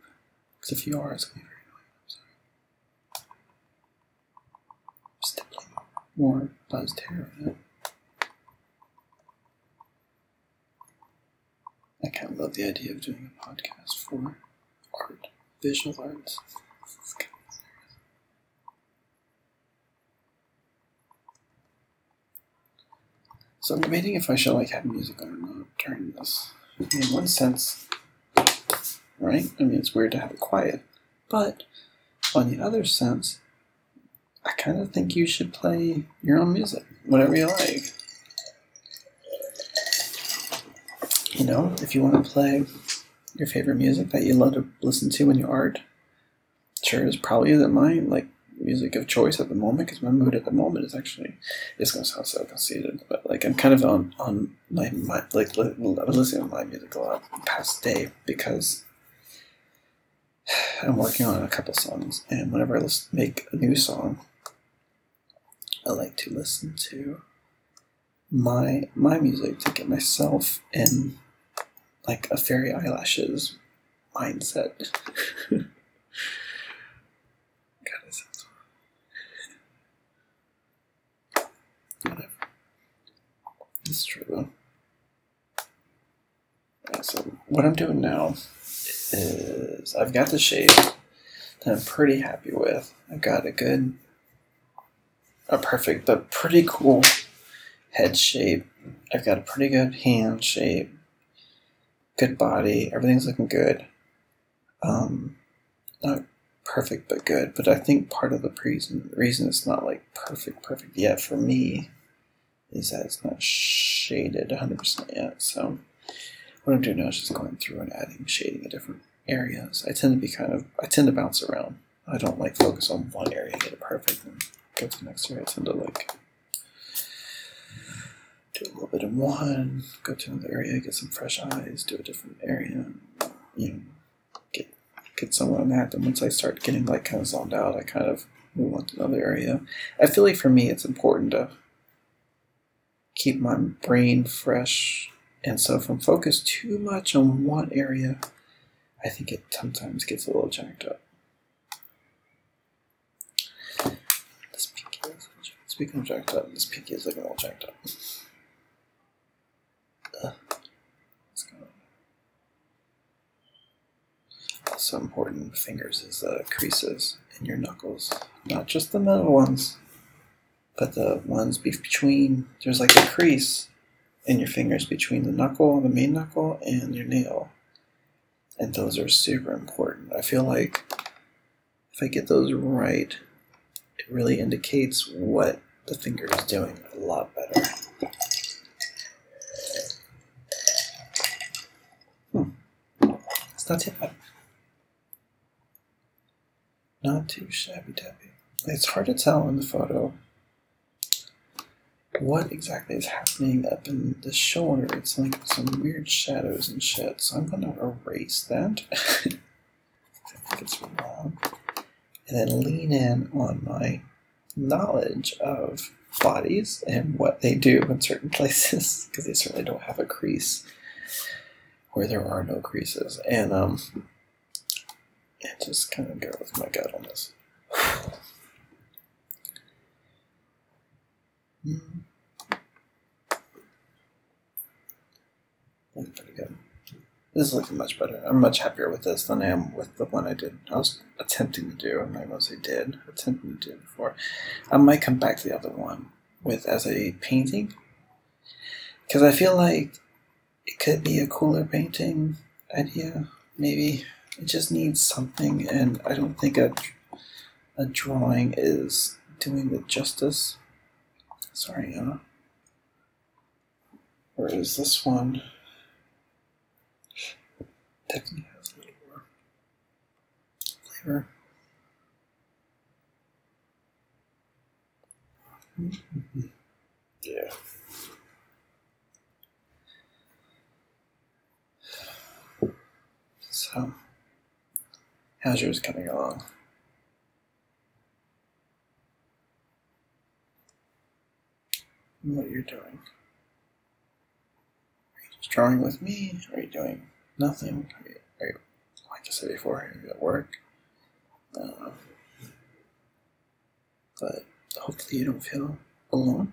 Speaker 1: Because if you are, it's going to be very annoying. I'm sorry. Stippling more buzzed hair on it. I kind of love the idea of doing a podcast for art, visual arts. So I'm debating if I should like have music on or not during this in one sense, right? I mean, it's weird to have it quiet. But on the other sense, I kind of think you should play your own music, whatever you like. You know, if you want to play your favorite music that you love to listen to when you art, sure, it's probably isn't my Like music of choice at the moment because my mood at the moment is actually it's going to sound so conceited but like i'm kind of on on my, my like li- listening to my music a lot past day because i'm working on a couple songs and whenever i listen, make a new song i like to listen to my my music to get myself in like a fairy eyelashes mindset It's true though. so what I'm doing now is I've got the shape that I'm pretty happy with. I've got a good, a perfect, but pretty cool head shape. I've got a pretty good hand shape, good body. Everything's looking good. Um, not perfect, but good. But I think part of the reason reason it's not like perfect, perfect yet for me is that it's not shaded 100% yet. So what I'm doing now is just going through and adding shading in different areas. I tend to be kind of I tend to bounce around. I don't like focus on one area and get it perfect and go to the next area. I tend to like do a little bit in one, go to another area, get some fresh eyes, do a different area, you know, get get somewhere on that. Then once I start getting like kind of zoned out, I kind of move on to another area. I feel like for me, it's important to keep my brain fresh, and so if I'm focused too much on one area, I think it sometimes gets a little jacked up. This pinky is, speaking of jacked up, this pinky is looking a little jacked up. Also important fingers is the creases in your knuckles, not just the middle ones, but the ones between. There's like a crease in your fingers between the knuckle, the main knuckle, and your nail, and those are super important. I feel like if I get those right, it really indicates what the finger is doing a lot better. Not too. Not too shabby dabby. It's hard to tell in the photo what exactly is happening up in the shoulder. It's like some weird shadows and shit. So I'm gonna erase that. I think it's wrong. And then lean in on my knowledge of bodies and what they do in certain places because they certainly don't have a crease where there are no creases, and um, and just kind of go with my gut on this. pretty good. This is looking much better. I'm much happier with this than I am with the one I did. I was attempting to do, and I mostly did attempting to do before. I might come back to the other one with as a painting because I feel like it could be a cooler painting idea, maybe. It just needs something, and I don't think a, a drawing is doing it justice. Sorry, uh, whereas this one definitely has a little more flavor. Mm-hmm. Yeah. So, how's yours coming along? What you're doing? Are you just drawing with me? Are you doing nothing? Are you, are you like I said before, are you at work? Uh, but hopefully you don't feel alone.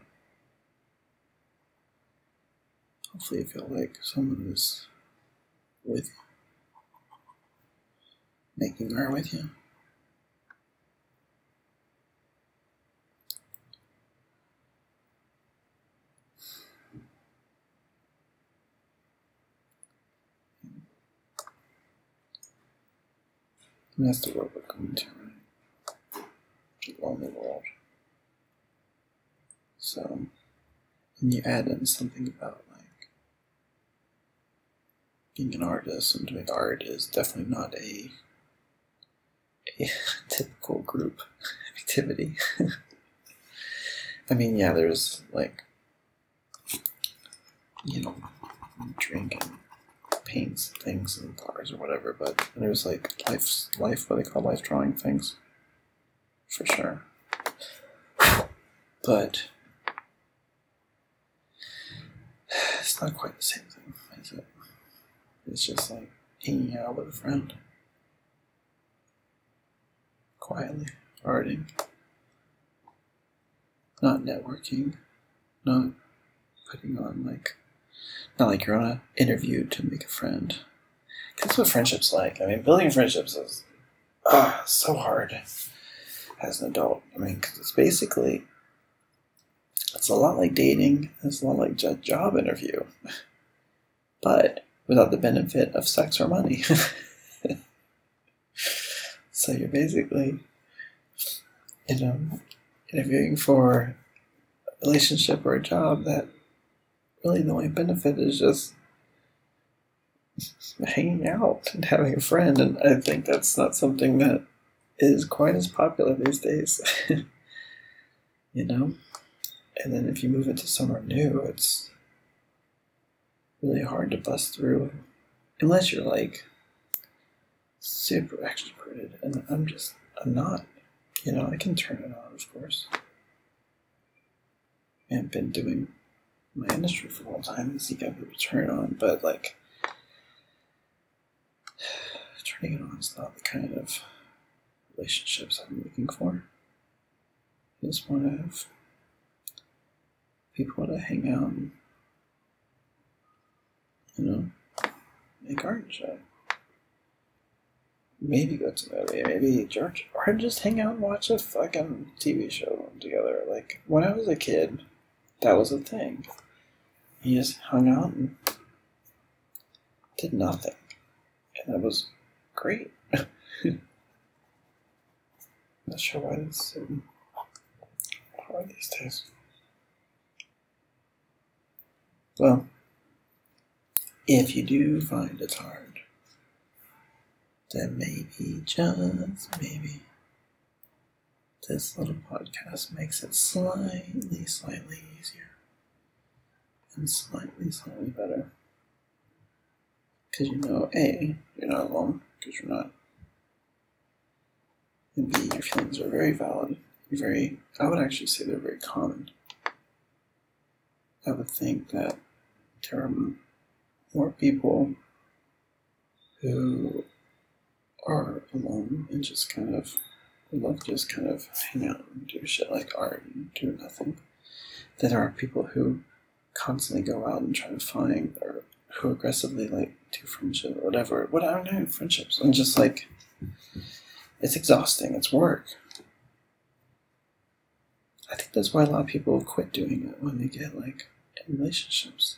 Speaker 1: Hopefully you feel like someone is with you making her with you. And that's the world we're going to. The lonely world. So, and you add in something about like being an artist and doing art is definitely not a a typical group activity. I mean, yeah, there's like, you know, drinking, paints, things, and bars or whatever, but there's like life, life, what they call life drawing things, for sure. But it's not quite the same thing, is it? It's just like hanging out with a friend quietly, arting, not networking, not putting on like, not like you're on an interview to make a friend. That's what friendship's like. I mean, building friendships is ah, so hard as an adult. I mean, because it's basically it's a lot like dating. It's a lot like a job interview, but without the benefit of sex or money. so you're basically, you know, interviewing for a relationship or a job that really the only benefit is just hanging out and having a friend. And I think that's not something that is quite as popular these days. you know? And then if you move into somewhere new, it's really hard to bust through unless you're like super extroverted. And I'm just, I'm not. You know, I can turn it on, of course. I've been doing my industry for a long time and see people turn it on, but like turning it on is not the kind of relationships I'm looking for. I just want to have people to hang out and, you know, make art and shit. Maybe go to a movie, maybe George, or just hang out and watch a fucking TV show together. Like, when I was a kid, that was a thing. You just hung out and did nothing. And that was great. Not sure why it's so hard these days. Well, if you do find it hard, then maybe, just maybe, this little podcast makes it slightly, slightly easier and slightly, slightly better. Because you know, A, you're not alone, because you're not and B, your feelings are very valid, very, I would actually say they're very common. I would think that there are more people who are alone and just kind of love to just kind of hang out and do shit like art and do nothing. Then there are people who constantly go out and try to find or who aggressively like do friendship or whatever. What I don't know, friendships and just like it's exhausting. It's work. I think that's why a lot of people quit doing it when they get like in relationships.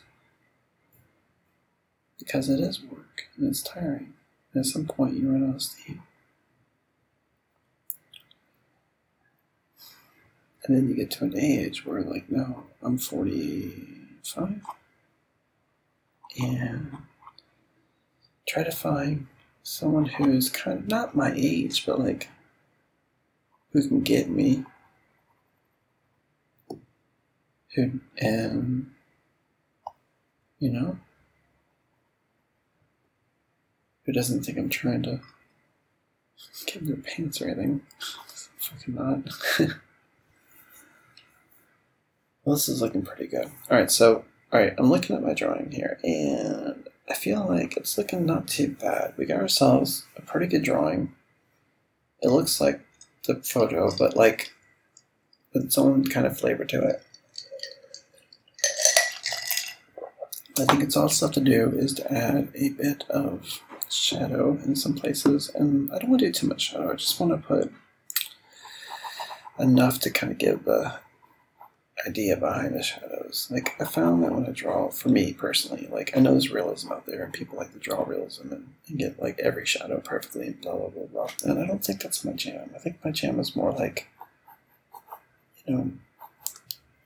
Speaker 1: Because it is work and it's tiring. And at some point you run out of steam. And then you get to an age where like, no, I'm 45 and try to find someone who's kind of not my age, but like who can get me. Who and you know who doesn't think I'm trying to get in their pants or anything. Fucking not. well, this is looking pretty good. All right, so all right, I'm looking at my drawing here, and I feel like it's looking not too bad. We got ourselves a pretty good drawing. It looks like the photo, but like its own kind of flavor to it. I think it's all stuff to do is to add a bit of shadow in some places, and I don't want to do too much shadow. I just want to put enough to kind of give the idea behind the shadows. Like I found that when I draw, for me personally, like I know there's realism out there, and people like to draw realism and, and get like every shadow perfectly, blah blah blah blah. And I don't think that's my jam. I think my jam is more like, you know,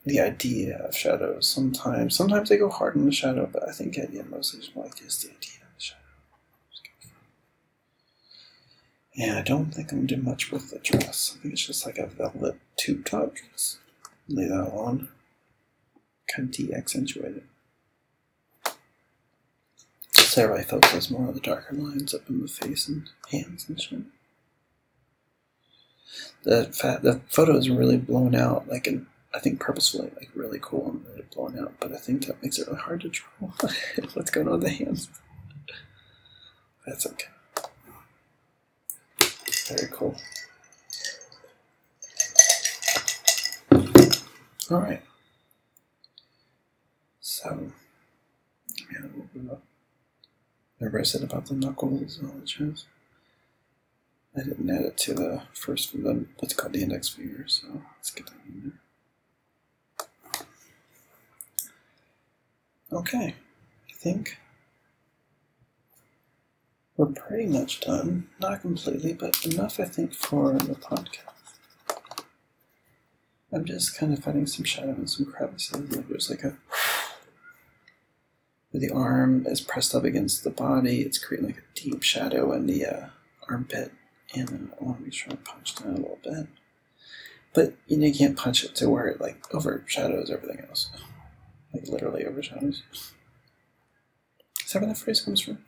Speaker 1: the idea of shadows. Sometimes, sometimes they go hard in the shadow, but I think the idea mostly is more like just the idea Yeah, I don't think I'm doing much with the dress. I think it's just like a velvet tube top dress lay that on, kind of de-accentuate it. So everybody focuses more on the darker lines up in the face and hands and shit. The fat, the photo is really blown out, like in, I think purposefully, like really cool and really blown out. But I think that makes it really hard to draw. What's going on with the hands? That's okay. Very cool. All right. So, yeah, Remember I said about the knuckles and all the jazz? I didn't add it to the first the what's called the index finger, so let's get that in there. Okay, I think we're pretty much done. Not completely, but enough I think for the podcast. I'm just kind of finding some shadow and some crevices. There's like a where the arm is pressed up against the body, it's creating like a deep shadow in the uh, armpit. And I want to be sure I punch down a little bit. But you know, you can't punch it to where it like overshadows everything else. Like literally overshadows. Is that where that phrase comes from?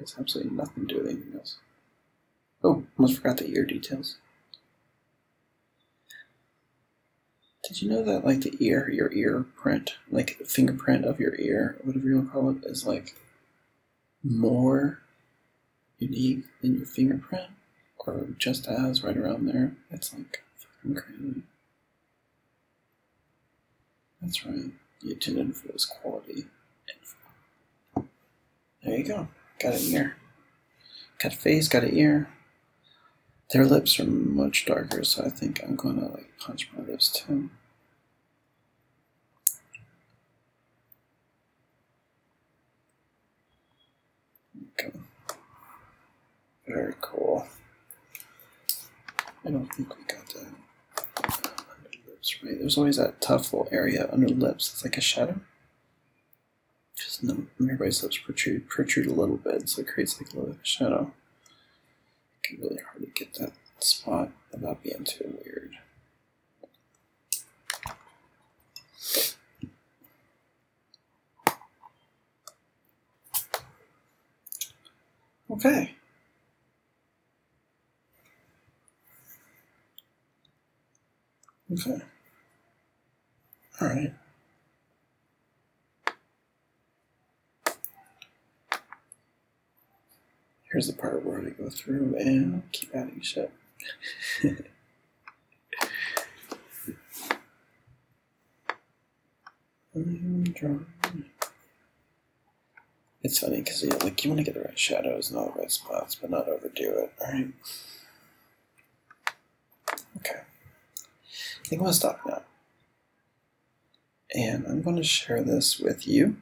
Speaker 1: Has absolutely nothing to do with anything else. Oh, almost forgot the ear details. Did you know that like the ear, your ear print, like fingerprint of your ear, whatever you want to call it, is like more unique than your fingerprint? Or just as right around there? It's like fucking crazy. That's right. You tuned in for this quality info. There you go. Got an ear. Got a face, got an ear. Their lips are much darker, so I think I'm gonna like punch my lips too. Okay. Very cool. I don't think we got that under lips right. There's always that tough little area under lips. It's like a shadow. Just no, everybody's lips protrude protrude a little bit, so it creates like a little shadow. It can really hard to get that spot without being too weird. Okay. Okay. All right. Here's the part where I go through and keep adding shit. It's funny because yeah, like you want to get the right shadows and all the right spots, but not overdo it. All right. Okay. I think I'm gonna stop now, and I'm going to share this with you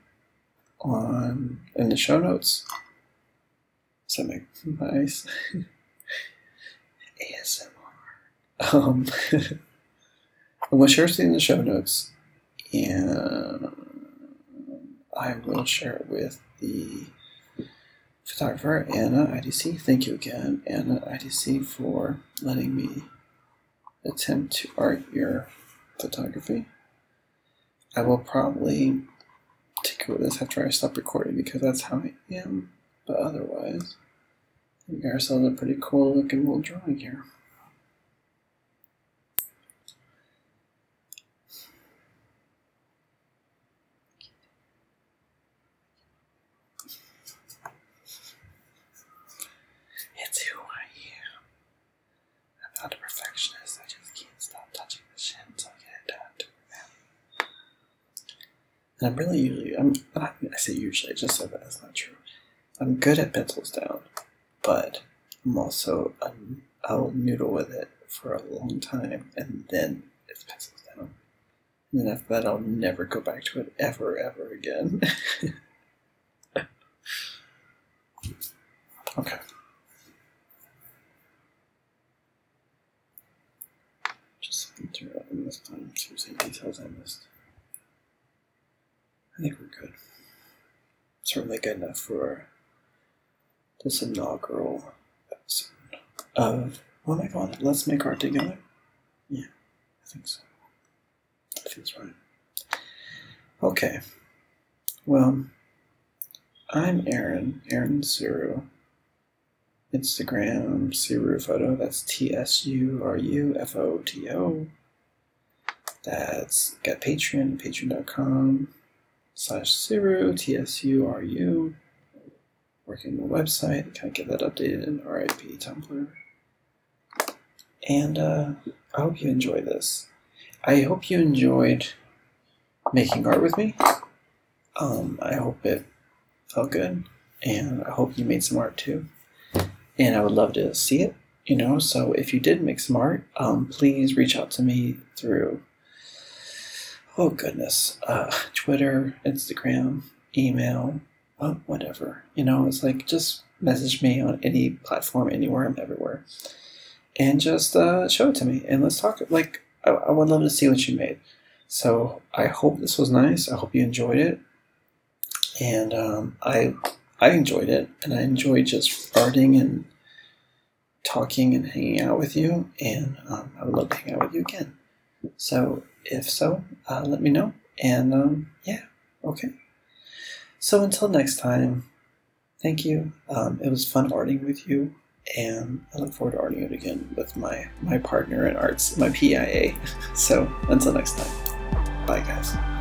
Speaker 1: on in the show notes. So nice ASMR. Um, I'm going to share it in the show notes, and I will share it with the photographer Anna IDC. Thank you again, Anna IDC, for letting me attempt to art your photography. I will probably take over this after I stop recording because that's how I am. But otherwise, we got ourselves a pretty cool looking little drawing here. It's who I am. I'm not a perfectionist. I just can't stop touching the shit until I get it done. And I'm really usually, I'm, I say usually, I just said that that's not true. I'm good at pencils down, but I'm also, um, I'll noodle with it for a long time and then it's pencils down. And then after that, I'll never go back to it ever, ever again. okay. Just looking through it in this time, see if any details I missed. I think we're good. Certainly good enough for this inaugural episode of what am I calling it? Let's make art together. Yeah, I think so. That feels right. Okay. Well, I'm Aaron, Aaron Tsuru. Instagram Tsuru Foto. That's T S U R U F O T O. That's got Patreon, patreon.com slash Tsuru, T S U R U. Working on the website, kind of get that updated in RIP Tumblr. And uh, I hope you enjoy this. I hope you enjoyed making art with me. Um, I hope it felt good, and I hope you made some art too. and I would love to see it. You know, so if you did make some art, um, please reach out to me through oh goodness, uh, Twitter, Instagram, email, uh, whatever. You know, it's like just message me on any platform, anywhere. I'm everywhere, and just uh, show it to me and let's talk. Like, I, I would love to see what you made. So I hope this was nice. I hope you enjoyed it, and um, I I enjoyed it, and I enjoyed just arting and talking and hanging out with you. And um, I would love to hang out with you again. So if so, uh, let me know. And um, yeah, okay. So until next time, thank you. Um, it was fun arting with you, and I look forward to arting it again with my my partner in arts, my PIA. So until next time, bye guys.